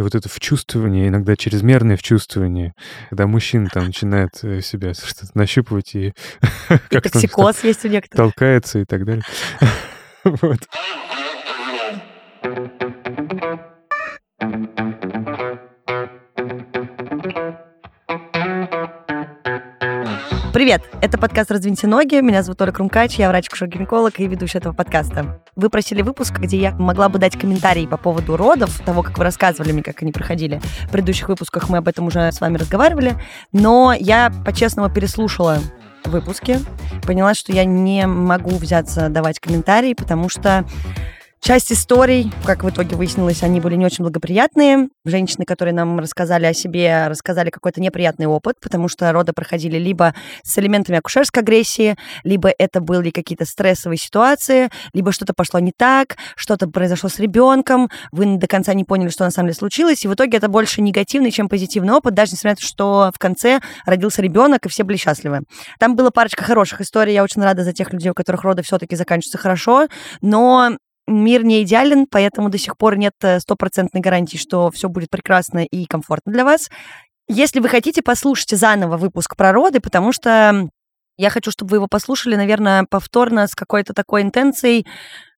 И вот это вчувствование, иногда чрезмерное вчувствование, когда мужчина там начинает э, себя что-то нащупывать и... И токсикоз есть у некоторых. Толкается и так далее. Вот. Привет! Это подкаст «Раздвиньте ноги». Меня зовут Оля Крумкач, я врач-гинеколог и ведущая этого подкаста. Вы просили выпуск, где я могла бы дать комментарии по поводу родов, того, как вы рассказывали мне, как они проходили. В предыдущих выпусках мы об этом уже с вами разговаривали. Но я по-честному переслушала выпуски, поняла, что я не могу взяться давать комментарии, потому что Часть историй, как в итоге выяснилось, они были не очень благоприятные. Женщины, которые нам рассказали о себе, рассказали какой-то неприятный опыт, потому что роды проходили либо с элементами акушерской агрессии, либо это были какие-то стрессовые ситуации, либо что-то пошло не так, что-то произошло с ребенком, вы до конца не поняли, что на самом деле случилось, и в итоге это больше негативный, чем позитивный опыт, даже несмотря на то, что в конце родился ребенок, и все были счастливы. Там была парочка хороших историй, я очень рада за тех людей, у которых роды все-таки заканчиваются хорошо, но мир не идеален, поэтому до сих пор нет э, стопроцентной гарантии, что все будет прекрасно и комфортно для вас. Если вы хотите, послушайте заново выпуск про роды, потому что я хочу, чтобы вы его послушали, наверное, повторно с какой-то такой интенцией,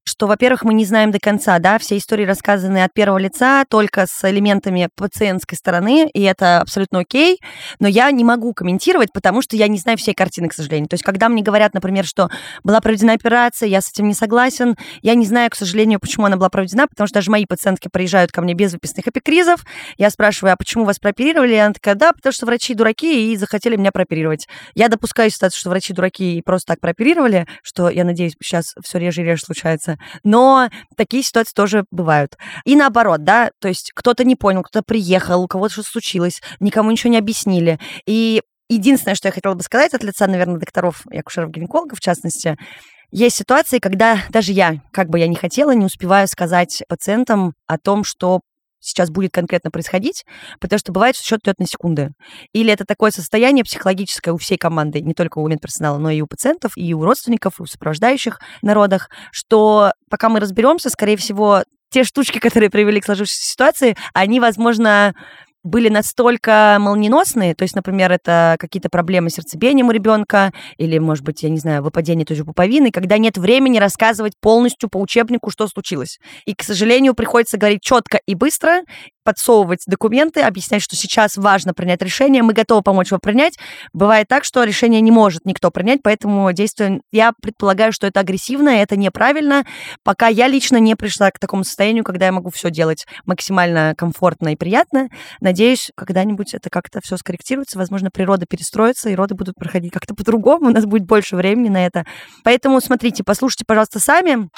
что, во-первых, мы не знаем до конца, да, все истории рассказаны от первого лица, только с элементами пациентской стороны, и это абсолютно окей, но я не могу комментировать, потому что я не знаю всей картины, к сожалению. То есть, когда мне говорят, например, что была проведена операция, я с этим не согласен, я не знаю, к сожалению, почему она была проведена, потому что даже мои пациентки приезжают ко мне без выписанных эпикризов, я спрашиваю, а почему вас прооперировали? И она такая, да, потому что врачи дураки и захотели меня прооперировать. Я допускаю ситуацию, что врачи дураки и просто так прооперировали, что, я надеюсь, сейчас все реже и реже случается, случается. Но такие ситуации тоже бывают. И наоборот, да, то есть кто-то не понял, кто-то приехал, у кого-то что-то случилось, никому ничего не объяснили. И единственное, что я хотела бы сказать от лица, наверное, докторов и акушеров-гинекологов, в частности, есть ситуации, когда даже я, как бы я ни хотела, не успеваю сказать пациентам о том, что сейчас будет конкретно происходить, потому что бывает, что счет идет на секунды. Или это такое состояние психологическое у всей команды, не только у медперсонала, но и у пациентов, и у родственников, и у сопровождающих народах, что пока мы разберемся, скорее всего, те штучки, которые привели к сложившейся ситуации, они, возможно, были настолько молниеносные, то есть, например, это какие-то проблемы с сердцебиением у ребенка, или, может быть, я не знаю, выпадение той же пуповины, когда нет времени рассказывать полностью по учебнику, что случилось. И, к сожалению, приходится говорить четко и быстро, подсовывать документы, объяснять, что сейчас важно принять решение, мы готовы помочь его принять. Бывает так, что решение не может никто принять, поэтому действие, я предполагаю, что это агрессивно, это неправильно, пока я лично не пришла к такому состоянию, когда я могу все делать максимально комфортно и приятно. Надеюсь, когда-нибудь это как-то все скорректируется, возможно, природа перестроится, и роды будут проходить как-то по-другому, у нас будет больше времени на это. Поэтому смотрите, послушайте, пожалуйста, сами.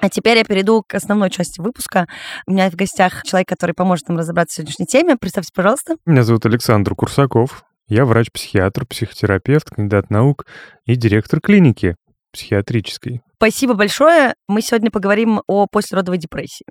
А теперь я перейду к основной части выпуска. У меня в гостях человек, который поможет нам разобраться в сегодняшней теме. Представьте, пожалуйста. Меня зовут Александр Курсаков. Я врач-психиатр, психотерапевт, кандидат наук и директор клиники психиатрической. Спасибо большое. Мы сегодня поговорим о послеродовой депрессии.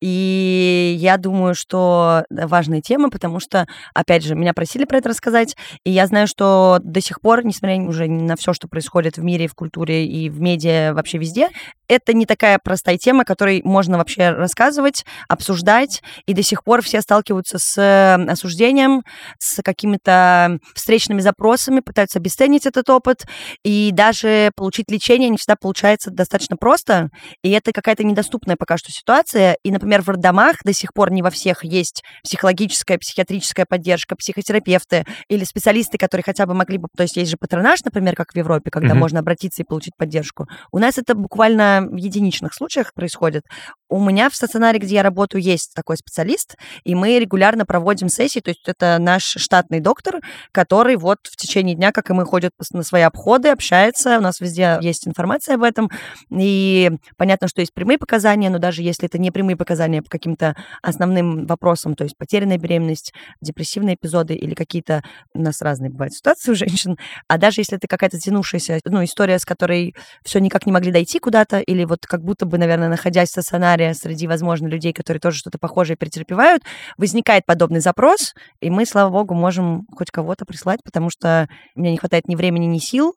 И я думаю, что важная тема, потому что, опять же, меня просили про это рассказать, и я знаю, что до сих пор, несмотря уже на все, что происходит в мире, в культуре и в медиа, вообще везде, это не такая простая тема, которой можно вообще рассказывать, обсуждать, и до сих пор все сталкиваются с осуждением, с какими-то встречными запросами, пытаются обесценить этот опыт, и даже получить лечение не всегда получается достаточно просто, и это какая-то недоступная пока что ситуация, и, например, например, в роддомах до сих пор не во всех есть психологическая, психиатрическая поддержка, психотерапевты или специалисты, которые хотя бы могли бы... То есть есть же патронаж, например, как в Европе, когда mm-hmm. можно обратиться и получить поддержку. У нас это буквально в единичных случаях происходит. У меня в стационаре, где я работаю, есть такой специалист, и мы регулярно проводим сессии, то есть это наш штатный доктор, который вот в течение дня, как и мы, ходит на свои обходы, общается, у нас везде есть информация об этом, и понятно, что есть прямые показания, но даже если это не прямые показания, показания по каким-то основным вопросам, то есть потерянная беременность, депрессивные эпизоды или какие-то... У нас разные бывают ситуации у женщин. А даже если это какая-то затянувшаяся ну, история, с которой все никак не могли дойти куда-то, или вот как будто бы, наверное, находясь в стационаре среди, возможно, людей, которые тоже что-то похожее претерпевают, возникает подобный запрос, и мы, слава богу, можем хоть кого-то прислать, потому что мне не хватает ни времени, ни сил,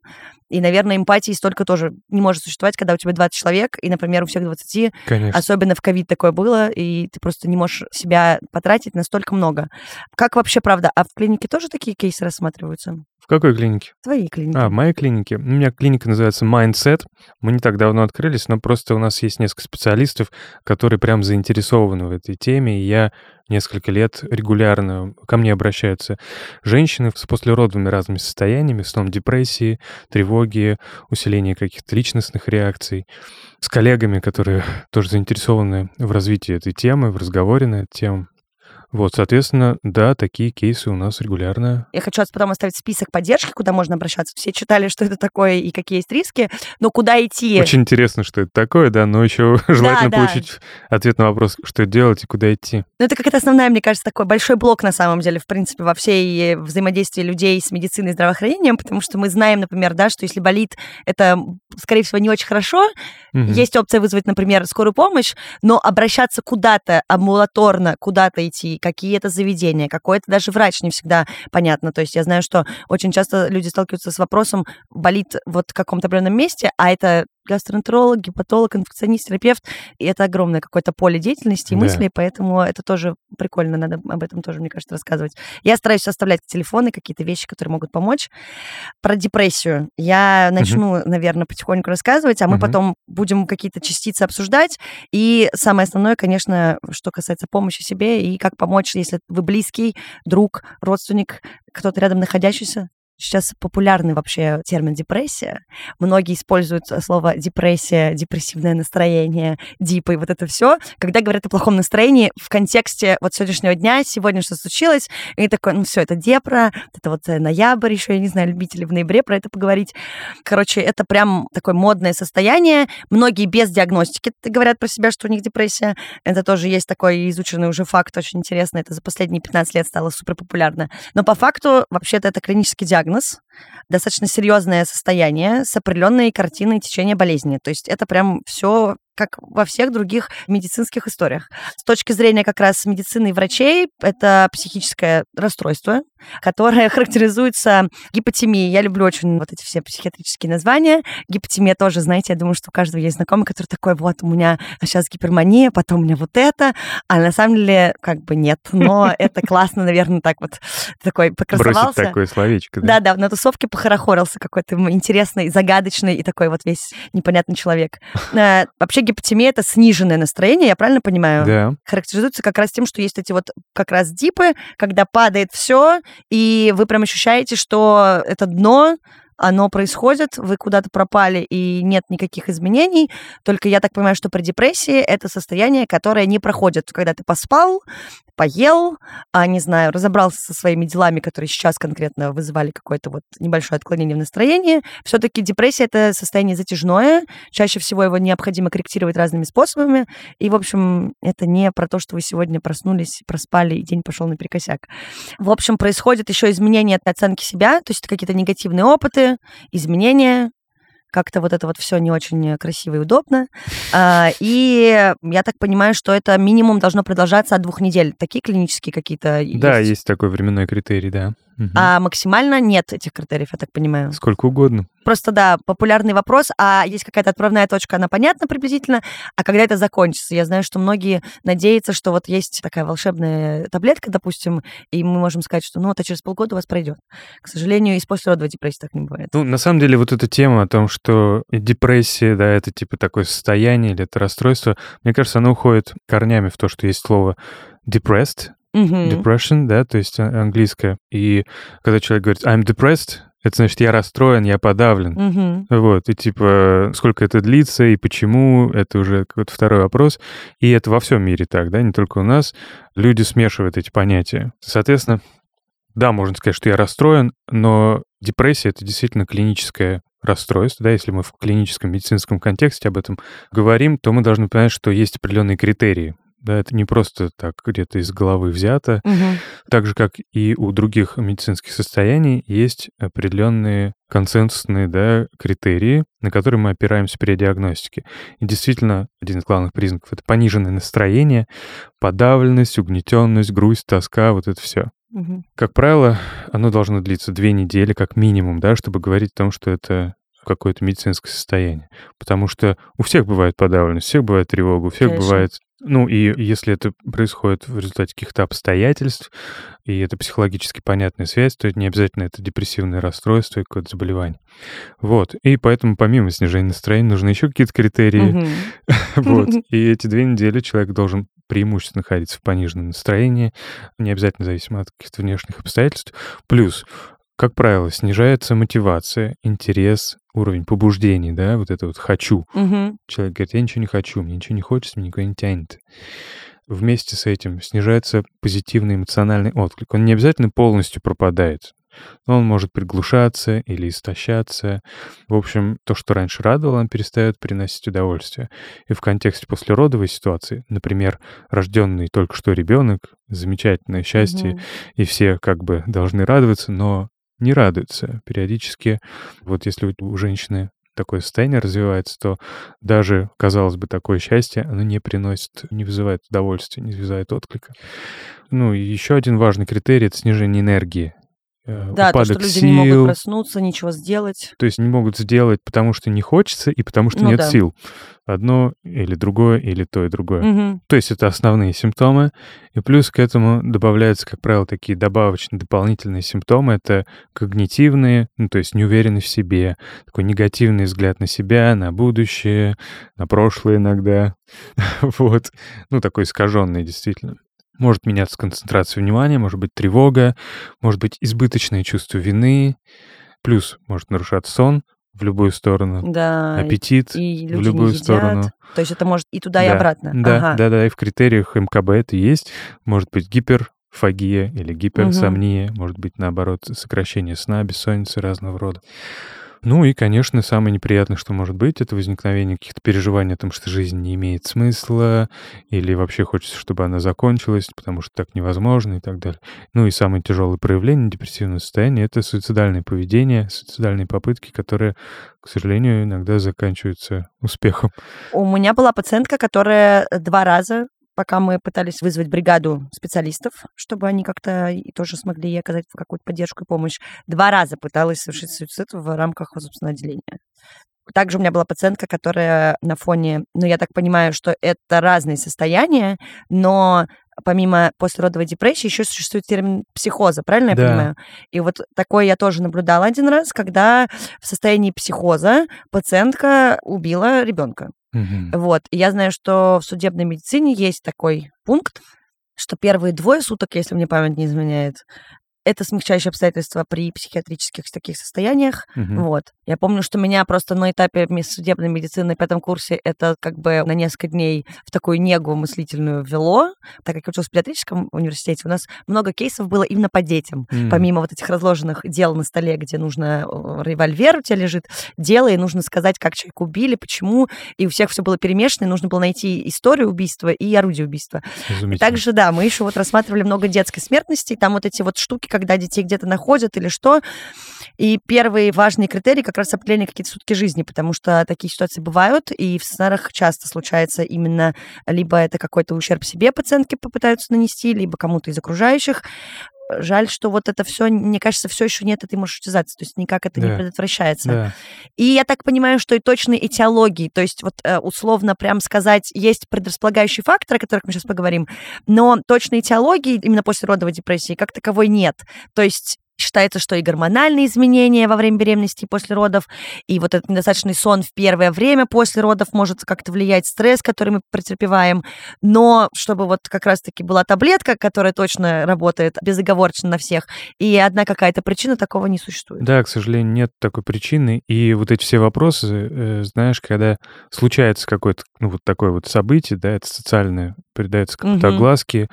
и, наверное, эмпатии столько тоже не может существовать, когда у тебя 20 человек, и, например, у всех 20, Конечно. особенно в ковид такое было, и ты просто не можешь себя потратить настолько много. Как вообще правда? А в клинике тоже такие кейсы рассматриваются? В какой клинике? В твоей клинике. А, в моей клинике. У меня клиника называется Mindset. Мы не так давно открылись, но просто у нас есть несколько специалистов, которые прям заинтересованы в этой теме. И я несколько лет регулярно ко мне обращаются женщины с послеродовыми разными состояниями, в основном депрессии, тревоги, усиление каких-то личностных реакций, с коллегами, которые тоже заинтересованы в развитии этой темы, в разговоре на эту тему. Вот, соответственно, да, такие кейсы у нас регулярно. Я хочу потом оставить список поддержки, куда можно обращаться. Все читали, что это такое и какие есть риски, но куда идти? Очень интересно, что это такое, да, но еще желательно да, получить да. ответ на вопрос, что делать и куда идти. Ну, это какая-то основная, мне кажется, такой большой блок на самом деле, в принципе, во всей взаимодействии людей с медициной и здравоохранением, потому что мы знаем, например, да, что если болит, это, скорее всего, не очень хорошо. Угу. Есть опция вызвать, например, скорую помощь, но обращаться куда-то амбулаторно, куда-то идти, какие это заведения, какой это даже врач не всегда понятно. То есть я знаю, что очень часто люди сталкиваются с вопросом, болит вот в каком-то определенном месте, а это гастроэнтеролог, гепатолог, инфекционист, терапевт. И это огромное какое-то поле деятельности и да. мыслей, поэтому это тоже прикольно, надо об этом тоже, мне кажется, рассказывать. Я стараюсь оставлять телефоны, какие-то вещи, которые могут помочь. Про депрессию я начну, угу. наверное, потихоньку рассказывать, а мы угу. потом будем какие-то частицы обсуждать. И самое основное, конечно, что касается помощи себе и как помочь, если вы близкий, друг, родственник, кто-то рядом находящийся, Сейчас популярный вообще термин депрессия. Многие используют слово депрессия, депрессивное настроение, дип и вот это все, когда говорят о плохом настроении в контексте вот сегодняшнего дня, сегодня что случилось, и такой, ну все, это депра, это вот э, ноябрь еще, я не знаю, любители в ноябре про это поговорить. Короче, это прям такое модное состояние. Многие без диагностики говорят про себя, что у них депрессия. Это тоже есть такой изученный уже факт, очень интересно. Это за последние 15 лет стало супер популярно. Но по факту, вообще-то, это клинический диагноз диагноз, достаточно серьезное состояние с определенной картиной течения болезни. То есть это прям все как во всех других медицинских историях. С точки зрения как раз медицины и врачей, это психическое расстройство, которое характеризуется гипотемией. Я люблю очень вот эти все психиатрические названия. Гипотемия тоже, знаете, я думаю, что у каждого есть знакомый, который такой, вот, у меня сейчас гипермания, потом у меня вот это, а на самом деле как бы нет. Но это классно, наверное, так вот такой покрасовался. Бросить такое словечко, да? Да-да, на тусовке похорохорился какой-то интересный, загадочный и такой вот весь непонятный человек. Э, вообще гипотемия — это сниженное настроение, я правильно понимаю? Да. Характеризуется как раз тем, что есть эти вот как раз дипы, когда падает все, и вы прям ощущаете, что это дно, оно происходит, вы куда-то пропали и нет никаких изменений. Только я так понимаю, что при депрессии это состояние, которое не проходит, когда ты поспал, поел, а, не знаю, разобрался со своими делами, которые сейчас конкретно вызывали какое-то вот небольшое отклонение в настроении. Все-таки депрессия — это состояние затяжное. Чаще всего его необходимо корректировать разными способами. И, в общем, это не про то, что вы сегодня проснулись, проспали, и день пошел наперекосяк. В общем, происходит еще изменение оценки себя, то есть какие-то негативные опыты, изменения, как-то вот это вот все не очень красиво и удобно. А, и я так понимаю, что это минимум должно продолжаться от двух недель. Такие клинические какие-то Да, есть, есть такой временной критерий, да. Угу. А максимально нет этих критериев, я так понимаю. Сколько угодно. Просто, да, популярный вопрос, а есть какая-то отправная точка, она понятна приблизительно, а когда это закончится? Я знаю, что многие надеются, что вот есть такая волшебная таблетка, допустим, и мы можем сказать, что ну, это через полгода у вас пройдет. К сожалению, и с послеродовой депрессии так не бывает. Ну, на самом деле, вот эта тема о том, что депрессия, да, это типа такое состояние или это расстройство, мне кажется, оно уходит корнями в то, что есть слово depressed, uh-huh. depression, да, то есть а, английское. И когда человек говорит I'm depressed, это значит, я расстроен, я подавлен. Угу. Вот, и типа, сколько это длится и почему, это уже какой-то второй вопрос. И это во всем мире так, да, не только у нас. Люди смешивают эти понятия. Соответственно, да, можно сказать, что я расстроен, но депрессия — это действительно клиническое расстройство, да, если мы в клиническом медицинском контексте об этом говорим, то мы должны понять, что есть определенные критерии да, это не просто так где-то из головы взято. Угу. Так же, как и у других медицинских состояний, есть определенные консенсусные да, критерии, на которые мы опираемся при диагностике. И действительно, один из главных признаков — это пониженное настроение, подавленность, угнетенность, грусть, тоска, вот это все. Угу. Как правило, оно должно длиться две недели как минимум, да, чтобы говорить о том, что это какое-то медицинское состояние. Потому что у всех бывает подавленность, у всех бывает тревога, у всех Конечно. бывает Ну и если это происходит в результате каких-то обстоятельств, и это психологически понятная связь, то это не обязательно это депрессивное расстройство и какое-то заболевание. Вот. И поэтому помимо снижения настроения нужны еще какие-то критерии. Вот. И эти две недели человек должен преимущественно находиться в пониженном настроении, не обязательно зависимо от каких-то внешних обстоятельств. Плюс как правило, снижается мотивация, интерес, уровень побуждений, да, вот это вот «хочу». Мгм. Человек говорит, я ничего не хочу, мне ничего не хочется, мне никуда не тянет. Вместе с этим снижается позитивный эмоциональный отклик. Он не обязательно полностью пропадает, но он может приглушаться или истощаться. В общем, то, что раньше радовало, он перестает приносить удовольствие. И в контексте послеродовой ситуации, например, рожденный только что ребенок, замечательное счастье, Мгм. и все как бы должны радоваться, но не радуются. Периодически, вот если у- женщины такое состояние развивается, то даже, казалось бы, такое счастье, оно не приносит, не вызывает удовольствия, не вызывает отклика. Ну еще один важный критерий — это снижение энергии. Э, Да, то, что упадок люди не могут сил, проснуться, ничего сделать. то есть не могут сделать, потому что не хочется и потому что Ну нет да. сил. Одно или другое, или то и другое. Мгм. То есть это основные симптомы. И плюс к этому добавляются, как правило, такие добавочные, дополнительные симптомы. Это когнитивные, ну, то есть неуверенность в себе, такой негативный взгляд на себя, на будущее, на прошлое иногда. Вот. Ну, такой искаженный, действительно. Может меняться концентрация внимания, может быть тревога, может быть избыточное чувство вины. Плюс может нарушаться сон в любую сторону, Да, и- аппетит и в люди любую едят. сторону. То есть это может и туда, и Да, обратно. Да, Ага. да, да, и в критериях МКБ это есть. Может быть гиперфагия или гиперсомния, может быть, наоборот, сокращение сна, бессонницы разного рода. Ну и, конечно, самое неприятное, что может быть, это возникновение каких-то переживаний о том, что жизнь не имеет смысла, или вообще хочется, чтобы она закончилась, потому что так невозможно и так далее. Ну и самое тяжелое проявление депрессивного состояния — это суицидальное поведение, суицидальные попытки, которые, к сожалению, иногда заканчиваются успехом. У меня была пациентка, которая два раза, пока мы пытались вызвать бригаду специалистов, чтобы они как-то и тоже смогли ей оказать какую-то поддержку и помощь, два раза пыталась совершить суицид в рамках собственного отделения. Также у меня была пациентка, которая на фоне, ну, я так понимаю, что это разные состояния, но помимо послеродовой депрессии еще существует термин психоза, правильно я Да. понимаю? И вот такое я тоже наблюдала один раз, когда в состоянии психоза пациентка убила ребенка. Мгм. Вот. Я знаю, что в судебной медицине есть такой пункт, что первые двое суток, если мне память не изменяет, это смягчающее обстоятельство при психиатрических таких состояниях. Мгм. Вот. Я помню, что меня просто на этапе судебной медицины на пятом курсе это как бы на несколько дней в такую негу мыслительную ввело. Так как я училась в педиатрическом университете, у нас много кейсов было именно по детям. М. Помимо вот этих разложенных дел на столе, где нужно э, револьвер у тебя лежит, дело, и нужно сказать, как человека убили, почему. И у всех все было перемешано, и нужно было найти историю убийства и орудие убийства. И также, да, мы еще вот рассматривали много детской смертности, и там вот эти вот штуки, когда детей где-то находят или что. И первый важный критерий как раз определение какие-то сутки жизни, потому что такие ситуации бывают, и в сценарах часто случается именно либо это какой-то ущерб себе пациентки попытаются нанести, либо кому-то из окружающих. Жаль, что вот это все, мне кажется, все еще нет этой маршрутизации, то есть никак это не Да. предотвращается. Да. И я так понимаю, что и точной этиологии, то есть вот э, условно прям сказать, есть предрасполагающие факторы, о которых мы сейчас поговорим, но точной этиологии именно после родовой депрессии как таковой нет. То есть Считается, что и гормональные изменения во время беременности и после родов, и вот этот недостаточный сон в первое время после родов может как-то влиять стресс, который мы претерпеваем. Но чтобы вот как раз-таки была таблетка, которая точно работает безоговорочно на всех, и одна какая-то причина, такого не существует. Да, к сожалению, нет такой причины. И вот эти все вопросы, э, знаешь, когда случается какое-то, ну, вот такое вот событие, да, это социальное, придается какой-то Мгм. огласке,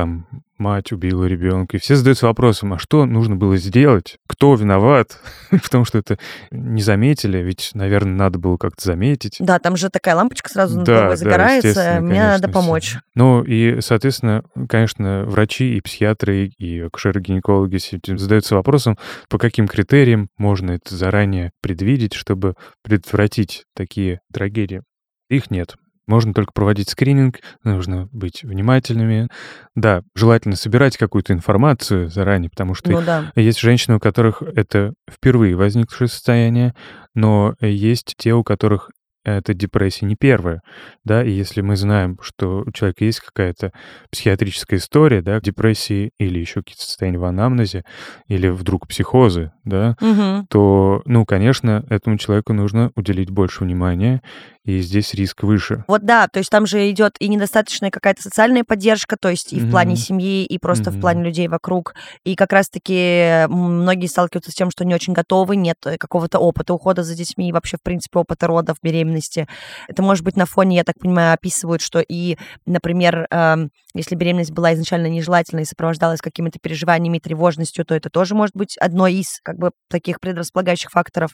там, мать убила ребенка, и все задаются вопросом, а что нужно было сделать? Кто виноват? Потому что это не заметили, ведь, наверное, надо было как-то заметить. Да, там же такая лампочка сразу над Да, головой да, загорается. Мне надо конечно, всё. помочь. Ну и, соответственно, конечно, врачи и психиатры, и акушеры-гинекологи задаются вопросом, по каким критериям можно это заранее предвидеть, чтобы предотвратить такие трагедии. Их нет. Можно только проводить скрининг, нужно быть внимательными. Да, желательно собирать какую-то информацию заранее, потому что Ну да. есть женщины, у которых это впервые возникшее состояние, но есть те, у которых это депрессия не первая, да, и если мы знаем, что у человека есть какая-то психиатрическая история, да, депрессии или еще какие-то состояния в анамнезе, или вдруг психозы, да, Мгм. то, ну, конечно, этому человеку нужно уделить больше внимания, и здесь риск выше. Вот да, то есть там же идет и недостаточная какая-то социальная поддержка, то есть и в плане семьи, и просто в Мгм. плане людей вокруг. И как раз-таки многие сталкиваются с тем, что не очень готовы, нет э, какого-то опыта ухода за детьми, и вообще, в принципе, опыта родов, беременности. Это может быть на фоне, я так понимаю, описывают, что и, например, эм, если беременность была изначально нежелательной и сопровождалась какими-то переживаниями тревожностью, то это тоже может быть одной из как бы таких предрасполагающих факторов.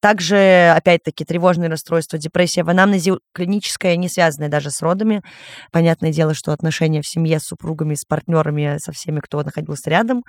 Также, опять-таки, тревожные расстройства, депрессия в анамнезе клиническая, не связанная даже с родами. Понятное дело, что отношения в семье с супругами, с партнерами, со всеми, кто находился рядом.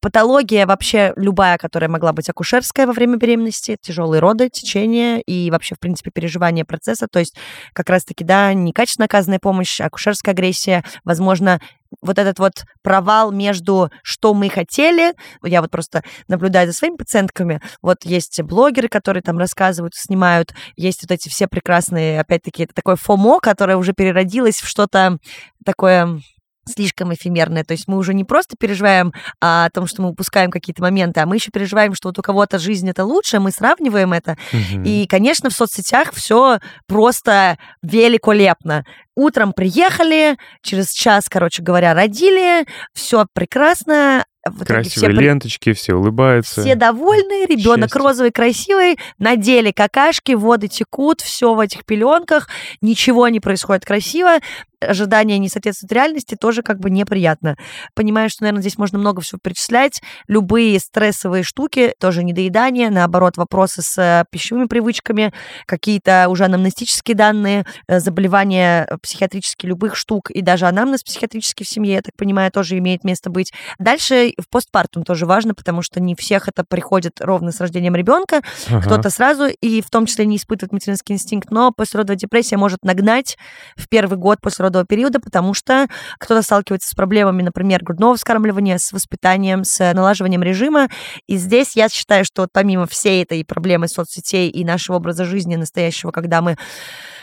Патология вообще любая, которая могла быть акушерская во время беременности, тяжелые роды, течение и вообще, в принципе, переживание процесса. То есть как раз-таки, да, некачественно оказанная помощь, акушерская агрессия, возможно, вот этот вот провал между что мы хотели, я вот просто наблюдаю за своими пациентками, вот есть блогеры, которые там рассказывают, снимают, есть вот эти все прекрасные, опять-таки, это такое фомо, которое уже переродилось в что-то такое слишком эфемерное. То есть мы уже не просто переживаем а, о том, что мы упускаем какие-то моменты, а мы еще переживаем, что вот у кого-то жизнь это лучше, мы сравниваем это. Мгм. И, конечно, в соцсетях все просто великолепно. Утром приехали, через час, короче говоря, родили, все прекрасно. В Красивые все при- ленточки, все улыбаются. все довольны, ребенок Счастье. розовый, красивый, надели какашки, воды текут, все в этих пеленках, ничего не происходит красиво, ожидания не соответствуют реальности, тоже как бы неприятно. Понимаю, что, наверное, здесь можно много всего перечислять. Любые стрессовые штуки, тоже недоедание, наоборот, вопросы с э, пищевыми привычками, какие-то уже анамнестические данные, э, заболевания э, психиатрические любых штук, и даже анамнез психиатрический в семье, я так понимаю, тоже имеет место быть. Дальше в постпартум тоже важно, потому что не всех это приходит ровно с рождением ребенка, Ага. кто-то сразу, и в том числе не испытывает материнский инстинкт, но послеродовая депрессия может нагнать в первый год послеродового периода, потому что кто-то сталкивается с проблемами, например, грудного вскармливания, с воспитанием, с налаживанием режима. И здесь я считаю, что помимо всей этой проблемы соцсетей и нашего образа жизни настоящего, когда мы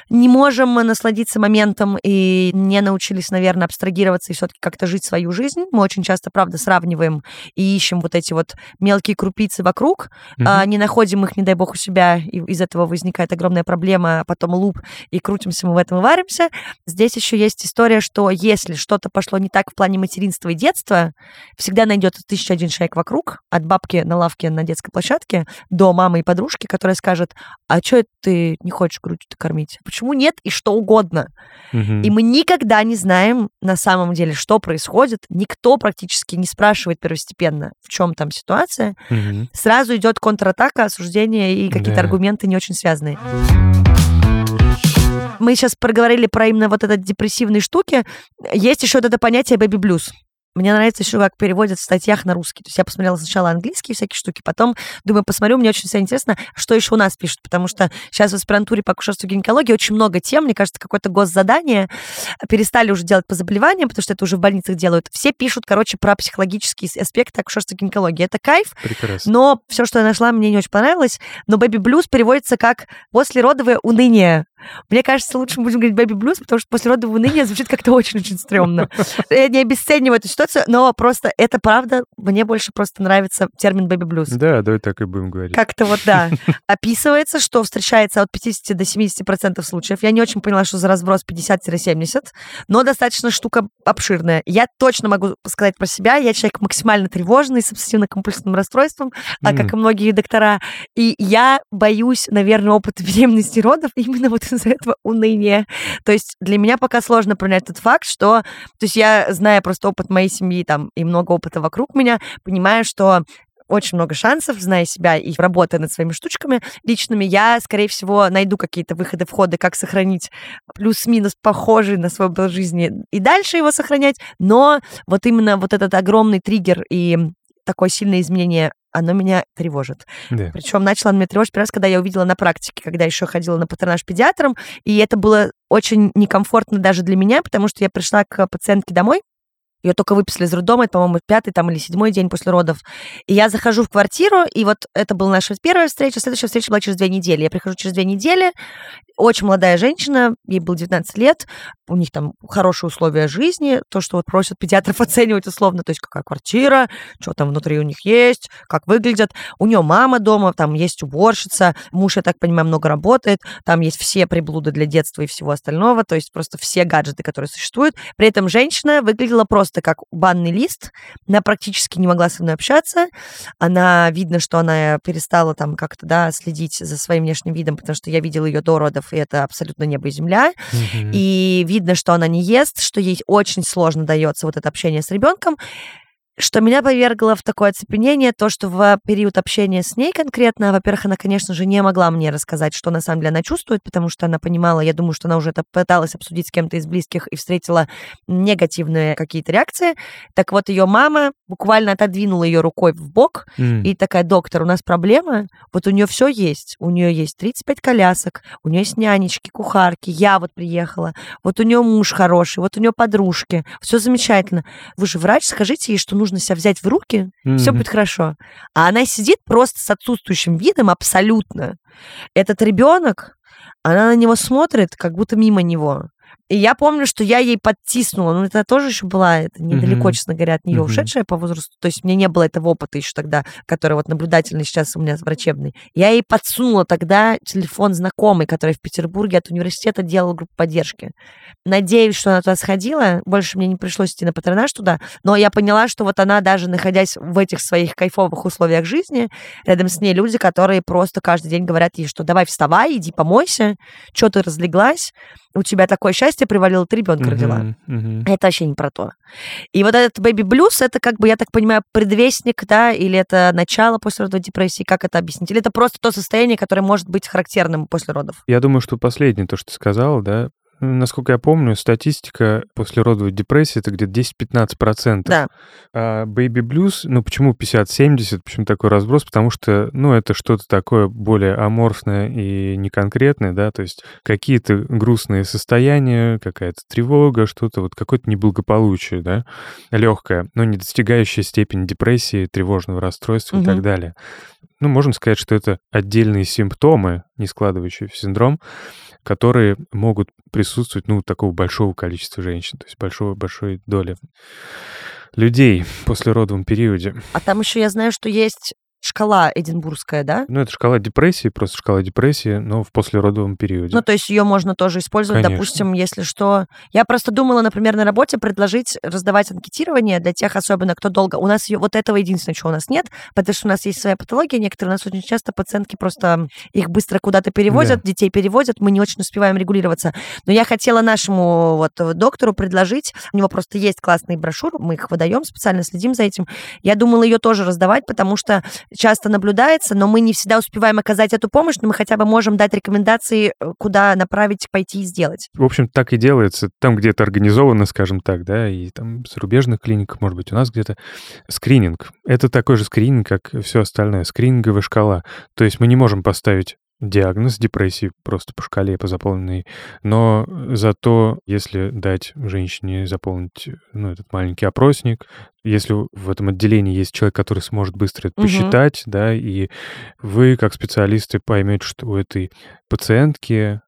не можем насладиться моментом и не научились, наверное, абстрагироваться и все-таки как-то жить свою жизнь. Мы очень часто, правда, сравниваем и ищем вот эти вот мелкие крупицы вокруг, а, Мгм. не находим их, не дай бог, у себя, и из этого возникает огромная проблема, а потом луп, и крутимся мы в этом и варимся. Здесь еще есть история, что если что-то пошло не так в плане материнства и детства, всегда найдется тысяча один человек вокруг, от бабки на лавке на детской площадке до мамы и подружки, которая скажет, а что ты не хочешь грудью кормить? Почему нет? И что угодно. Мгм. И мы никогда не знаем на самом деле, что происходит. Никто практически не спрашивает первостепенно, в чем там ситуация. Мгм. Сразу идет контратака, осуждение и какие-то Да. аргументы не очень связанные. Мы сейчас проговорили про именно вот этот депрессивные штуки. Есть еще вот это понятие бэби-блюз. Мне нравится еще, как переводят в статьях на русский. То есть я посмотрела сначала английские всякие штуки, потом думаю, посмотрю, мне очень всегда интересно, что еще у нас пишут, потому что сейчас в аспирантуре по акушерству гинекологии очень много тем, мне кажется, какое-то госзадание перестали уже делать по заболеваниям, потому что это уже в больницах делают. Все пишут, короче, про психологические аспекты акушерства гинекологии. Это кайф, Прекрасно. но все, что я нашла, мне не очень понравилось. Но бэби блюз переводится как послеродовое уныние. Мне кажется, лучше будем говорить бэби блюз, потому что послеродовое уныние звучит как-то очень-очень стрёмно. Я не обесцениваю эту ситуацию, но просто это правда, мне больше просто нравится термин бэби блюз. Да, давай так и будем говорить. Как-то вот, да. Описывается, что встречается от 50 до 70 процентов случаев. Я не очень поняла, что за разброс 50-70, но достаточно штука обширная. Я точно могу сказать про себя. Я человек максимально тревожный, с обсессивно-компульсивным расстройством, а как и многие доктора. И я боюсь, наверное, опыта беременности родов именно вот из-за этого уныния. То есть для меня пока сложно принять тот факт, что... То есть я, зная просто опыт моей семьи там и много опыта вокруг меня, понимаю, что очень много шансов, зная себя и работая над своими штучками личными, я, скорее всего, найду какие-то выходы, входы, как сохранить плюс-минус похожий на свой образ жизни и дальше его сохранять, но вот именно вот этот огромный триггер и такое сильное изменение оно меня тревожит. Да. Причем начала оно меня тревожить первый раз, когда я увидела на практике, когда еще ходила на патронаж педиатром, и это было очень некомфортно даже для меня, потому что я пришла к пациентке домой, Ее только выписали из роддома, это, по-моему, пятый там или седьмой день после родов. И я захожу в квартиру, и вот это была наша первая встреча, следующая встреча была через две недели. Я прихожу через две недели, очень молодая женщина, ей было 19 лет, у них там хорошие условия жизни, то, что вот просят педиатров оценивать условно, то есть какая квартира, что там внутри у них есть, как выглядят. У нее мама дома, там есть уборщица, муж, я так понимаю, много работает, там есть все приблуды для детства и всего остального, то есть просто все гаджеты, которые существуют. При этом женщина выглядела просто как банный лист, она практически не могла со мной общаться, она, видно, что она перестала там как-то, да, следить за своим внешним видом, потому что я видела ее до родов, и это абсолютно небо и земля. Mm-hmm. И видно, что она не ест, что ей очень сложно дается вот это общение с ребенком что меня повергло в такое оцепенение, то, что в период общения с ней конкретно, во-первых, она, конечно же, не могла мне рассказать, что на самом деле она чувствует, потому что она понимала, я думаю, что она уже это пыталась обсудить с кем-то из близких и встретила негативные какие-то реакции. Так вот, ее мама буквально отодвинула ее рукой в бок mm. и такая, доктор, у нас проблема, вот у нее все есть, у нее есть 35 колясок, у нее есть нянечки, кухарки, я вот приехала, вот у нее муж хороший, вот у нее подружки, все замечательно. Вы же врач, скажите ей, что нужно нужно себя взять в руки, mm-hmm. все будет хорошо. А она сидит просто с отсутствующим видом абсолютно. Этот ребенок, она на него смотрит, как будто мимо него. И я помню, что я ей подтиснула, ну это тоже еще была это недалеко, mm-hmm. честно говоря, от нее mm-hmm. ушедшая по возрасту. То есть мне не было этого опыта еще тогда, который вот наблюдательный сейчас у меня врачебный. Я ей подсунула тогда телефон знакомый, который в Петербурге от университета делал группу поддержки. Надеюсь, что она туда сходила. Больше мне не пришлось идти на патронаж туда. Но я поняла, что вот она даже находясь в этих своих кайфовых условиях жизни, рядом с ней люди, которые просто каждый день говорят ей, что давай вставай, иди помойся, что ты разлеглась, у тебя такое счастье привалило, ты ребенка uh-huh, родила. Uh-huh. Это вообще не про то. И вот этот baby blues, это как бы, я так понимаю, предвестник, да, или это начало после родовой депрессии, как это объяснить? Или это просто то состояние, которое может быть характерным после родов? Я думаю, что последнее, то, что ты сказала, да, Насколько я помню, статистика после родовой депрессии это где-то 10-15%. Да. А baby blues, ну почему 50-70, почему такой разброс? Потому что, ну, это что-то такое более аморфное и неконкретное, да, то есть какие-то грустные состояния, какая-то тревога, что-то вот какое-то неблагополучие, да, легкое, но не достигающее степени депрессии, тревожного расстройства угу. и так далее. Ну, можно сказать, что это отдельные симптомы, не складывающие в синдром, которые могут присутствовать, ну, такого большого количества женщин, то есть большого, большой доли людей в послеродовом периоде. А там еще я знаю, что есть шкала эдинбургская, да? Ну, это шкала депрессии, просто шкала депрессии, но в послеродовом периоде. Ну, то есть ее можно тоже использовать, Конечно. допустим, если что. Я просто думала, например, на работе предложить раздавать анкетирование для тех, особенно кто долго. У нас ее, вот этого единственное, чего у нас нет, потому что у нас есть своя патология. Некоторые у нас очень часто пациентки просто их быстро куда-то перевозят, да. детей перевозят, мы не очень успеваем регулироваться. Но я хотела нашему вот доктору предложить, у него просто есть классные брошюры, мы их выдаем, специально следим за этим. Я думала ее тоже раздавать, потому что часто наблюдается, но мы не всегда успеваем оказать эту помощь, но мы хотя бы можем дать рекомендации, э, куда направить, пойти и сделать. В общем, так и делается. Там где-то организовано, скажем так, да, и там в зарубежных клиниках, может быть, у нас где-то скрининг. Это такой же скрининг, как все остальное, скрининговая шкала. То есть мы не можем поставить диагноз депрессии просто по шкале, по заполненной. Но зато, если дать женщине заполнить ну, этот маленький опросник, если в этом отделении есть человек, который сможет быстро это угу. посчитать, да, и вы, как специалисты, поймете, что у этой пациентки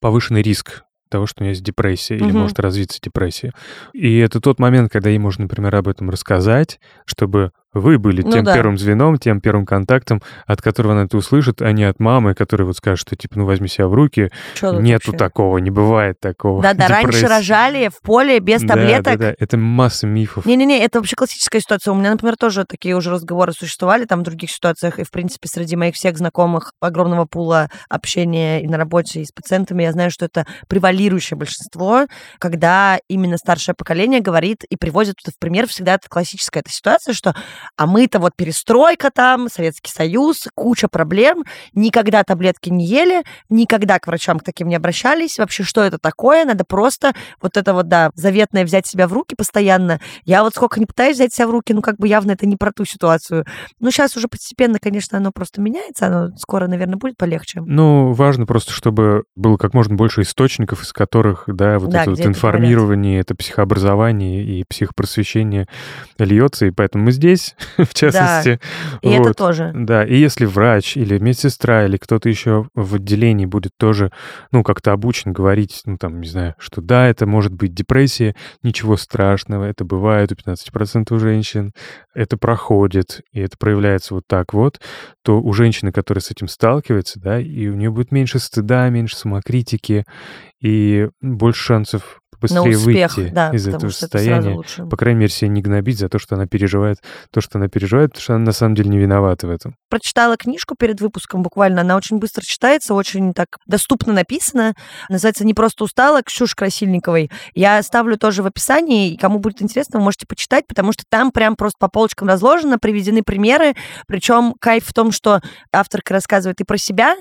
повышенный риск того, что у нее есть депрессия угу. или может развиться депрессия. И это тот момент, когда ей можно, например, об этом рассказать, чтобы вы были ну, тем да. первым звеном, тем первым контактом, от которого она это услышит, а не от мамы, которая вот скажет, что типа, ну возьми себя в руки. Нету вообще? такого, не бывает такого. Да-да, раньше рожали в поле без таблеток. Да-да, это масса мифов. Не-не-не, это вообще классическая ситуация. У меня, например, тоже такие уже разговоры существовали там в других ситуациях, и, в принципе, среди моих всех знакомых огромного пула общения и на работе, и с пациентами, я знаю, что это превалирующее большинство, когда именно старшее поколение говорит и приводит в пример всегда это классическая эта ситуация, что А мы-то вот перестройка там, Советский Союз, куча проблем, никогда таблетки не ели, никогда к врачам к таким не обращались. Вообще, что это такое? Надо просто вот это вот, да, заветное взять себя в руки постоянно. Я вот сколько не пытаюсь взять себя в руки, ну, как бы явно это не про ту ситуацию. Ну, сейчас уже постепенно, конечно, оно просто меняется, оно скоро, наверное, будет полегче. Ну, важно просто, чтобы было как можно больше источников, из которых, да, вот да, это вот информирование, это психообразование и психопросвещение льется, и поэтому мы здесь, в частности. Да, и вот. это тоже. Да, и если врач или медсестра или кто-то еще в отделении будет тоже, ну, как-то обучен говорить, ну, там, не знаю, что да, это может быть депрессия, ничего страшного, это бывает у 15% женщин, это проходит, и это проявляется вот так вот, то у женщины, которая с этим сталкивается, да, и у нее будет меньше стыда, меньше самокритики, и больше шансов быстрее успех, выйти да, из этого состояния. По крайней мере, себя не гнобить за то, что она переживает то, что она переживает, потому что она на самом деле не виновата в этом. Прочитала книжку перед выпуском буквально. Она очень быстро читается, очень так доступно написана. Называется «Не просто устала» Ксюши Красильниковой. Я ставлю тоже в описании, и кому будет интересно, вы можете почитать, потому что там прям просто по полочкам разложено, приведены примеры. Причем кайф в том, что авторка рассказывает и про себя,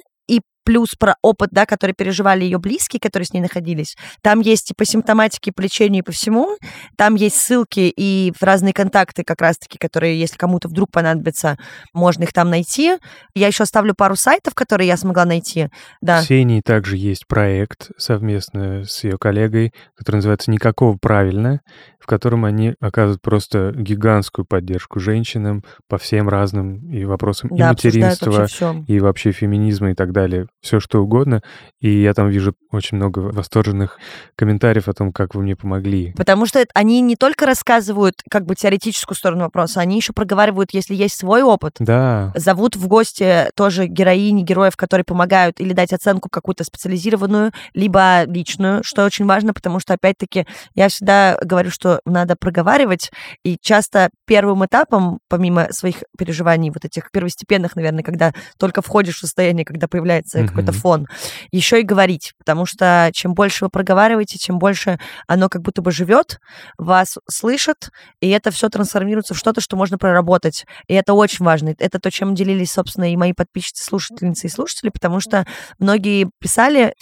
плюс про опыт, да, который переживали ее близкие, которые с ней находились. Там есть и по симптоматике, по лечению, и по всему. Там есть ссылки и разные контакты как раз-таки, которые, если кому-то вдруг понадобится, можно их там найти. Я еще оставлю пару сайтов, которые я смогла найти. Да. Ксении также есть проект совместно с ее коллегой, который называется «Никакого правильно», в котором они оказывают просто гигантскую поддержку женщинам по всем разным и вопросам да, и материнства, и вообще феминизма и так далее все что угодно, и я там вижу очень много восторженных комментариев о том, как вы мне помогли. Потому что они не только рассказывают как бы теоретическую сторону вопроса, они еще проговаривают, если есть свой опыт. Да. Зовут в гости тоже героини, героев, которые помогают или дать оценку какую-то специализированную, либо личную, что очень важно, потому что, опять-таки, я всегда говорю, что надо проговаривать, и часто первым этапом, помимо своих переживаний, вот этих первостепенных, наверное, когда только входишь в состояние, когда появляется mm-hmm. какой-то фон, еще и говорить, потому что чем больше вы проговариваете, чем больше оно как будто бы живет, вас слышат, и это все трансформируется в что-то, что можно проработать. И это очень важно. Это то, чем делились, собственно, и мои подписчицы, слушательницы и слушатели, потому что многие писали,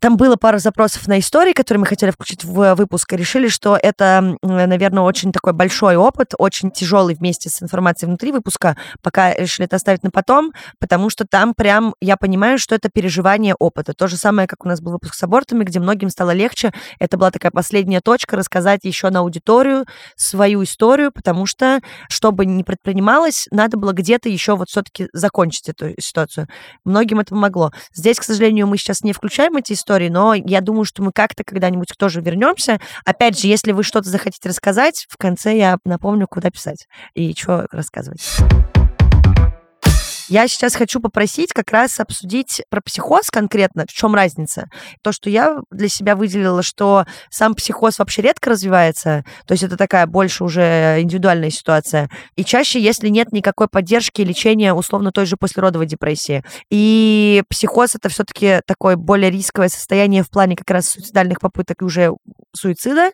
там было пару запросов на истории, которые мы хотели включить в выпуск, и решили, что это, наверное, очень такой большой опыт, очень тяжелый вместе с информацией внутри выпуска. Пока решили это оставить на потом, потому что там прям я понимаю, что это переживание опыта. То же самое, как у нас был выпуск с абортами, где многим стало легче. Это была такая последняя точка рассказать еще на аудиторию свою историю, потому что, что бы ни предпринималось, надо было где-то еще вот все-таки закончить эту ситуацию. Многим это помогло. Здесь, к сожалению, мы сейчас не включаем эти истории, но я думаю, что мы как-то когда-нибудь тоже вернемся. Опять же, если вы что-то захотите рассказать, в конце я напомню, куда писать и что рассказывать. Я сейчас хочу попросить как раз обсудить про психоз конкретно, в чем разница. То, что я для себя выделила, что сам психоз вообще редко развивается, то есть это такая больше уже индивидуальная ситуация. И чаще, если нет никакой поддержки и лечения, условно, той же послеродовой депрессии. И психоз это все-таки такое более рисковое состояние в плане как раз суицидальных попыток и уже суицида.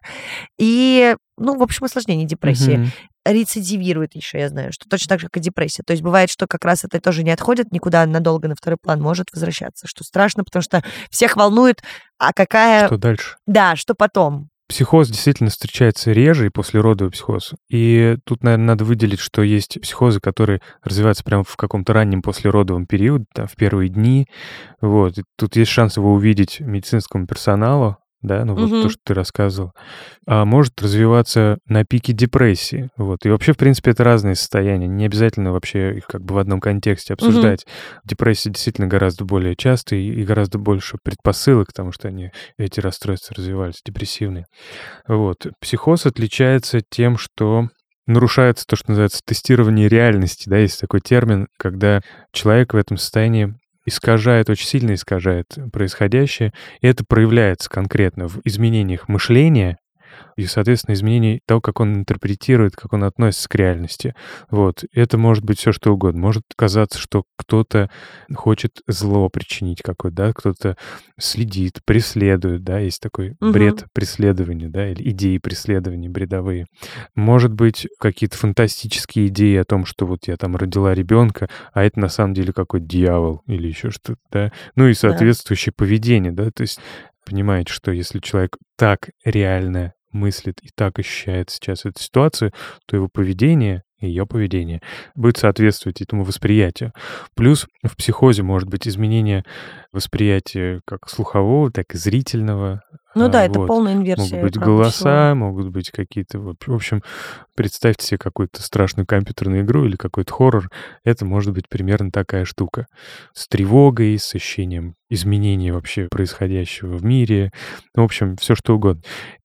И ну, в общем, осложнение депрессии. Mm-hmm рецидивирует еще, я знаю, что точно так же, как и депрессия. То есть бывает, что как раз это тоже не отходит никуда надолго на второй план, может возвращаться, что страшно, потому что всех волнует, а какая... Что дальше? Да, что потом. Психоз действительно встречается реже и после родовый психоз. И тут, наверное, надо выделить, что есть психозы, которые развиваются прямо в каком-то раннем послеродовом периоде, там, в первые дни. Вот. И тут есть шанс его увидеть медицинскому персоналу, да, ну вот угу. то, что ты рассказывал, а может развиваться на пике депрессии. Вот. И вообще, в принципе, это разные состояния. Не обязательно вообще их как бы в одном контексте обсуждать. Угу. Депрессия действительно гораздо более часто и, гораздо больше предпосылок, потому что они, эти расстройства развивались, депрессивные. Вот. Психоз отличается тем, что нарушается то, что называется тестирование реальности, да, есть такой термин, когда человек в этом состоянии искажает, очень сильно искажает происходящее, и это проявляется конкретно в изменениях мышления, и, соответственно, изменение того, как он интерпретирует, как он относится к реальности. Вот. Это может быть все что угодно. Может казаться, что кто-то хочет зло причинить какое-то, да, кто-то следит, преследует, да, есть такой угу. бред преследования, да, или идеи преследования бредовые. Может быть, какие-то фантастические идеи о том, что вот я там родила ребенка, а это на самом деле какой-то дьявол или еще что-то, да. Ну и соответствующее да. поведение, да, то есть понимаете, что если человек так реально мыслит и так ощущает сейчас эту ситуацию, то его поведение ее поведение будет соответствовать этому восприятию. Плюс в психозе может быть изменение восприятия как слухового, так и зрительного. Ну да, вот. это полная инверсия. Могут быть голоса, число. могут быть какие-то... В общем, представьте себе какую-то страшную компьютерную игру или какой-то хоррор. Это может быть примерно такая штука. С тревогой, с ощущением изменения вообще происходящего в мире. В общем, все что угодно.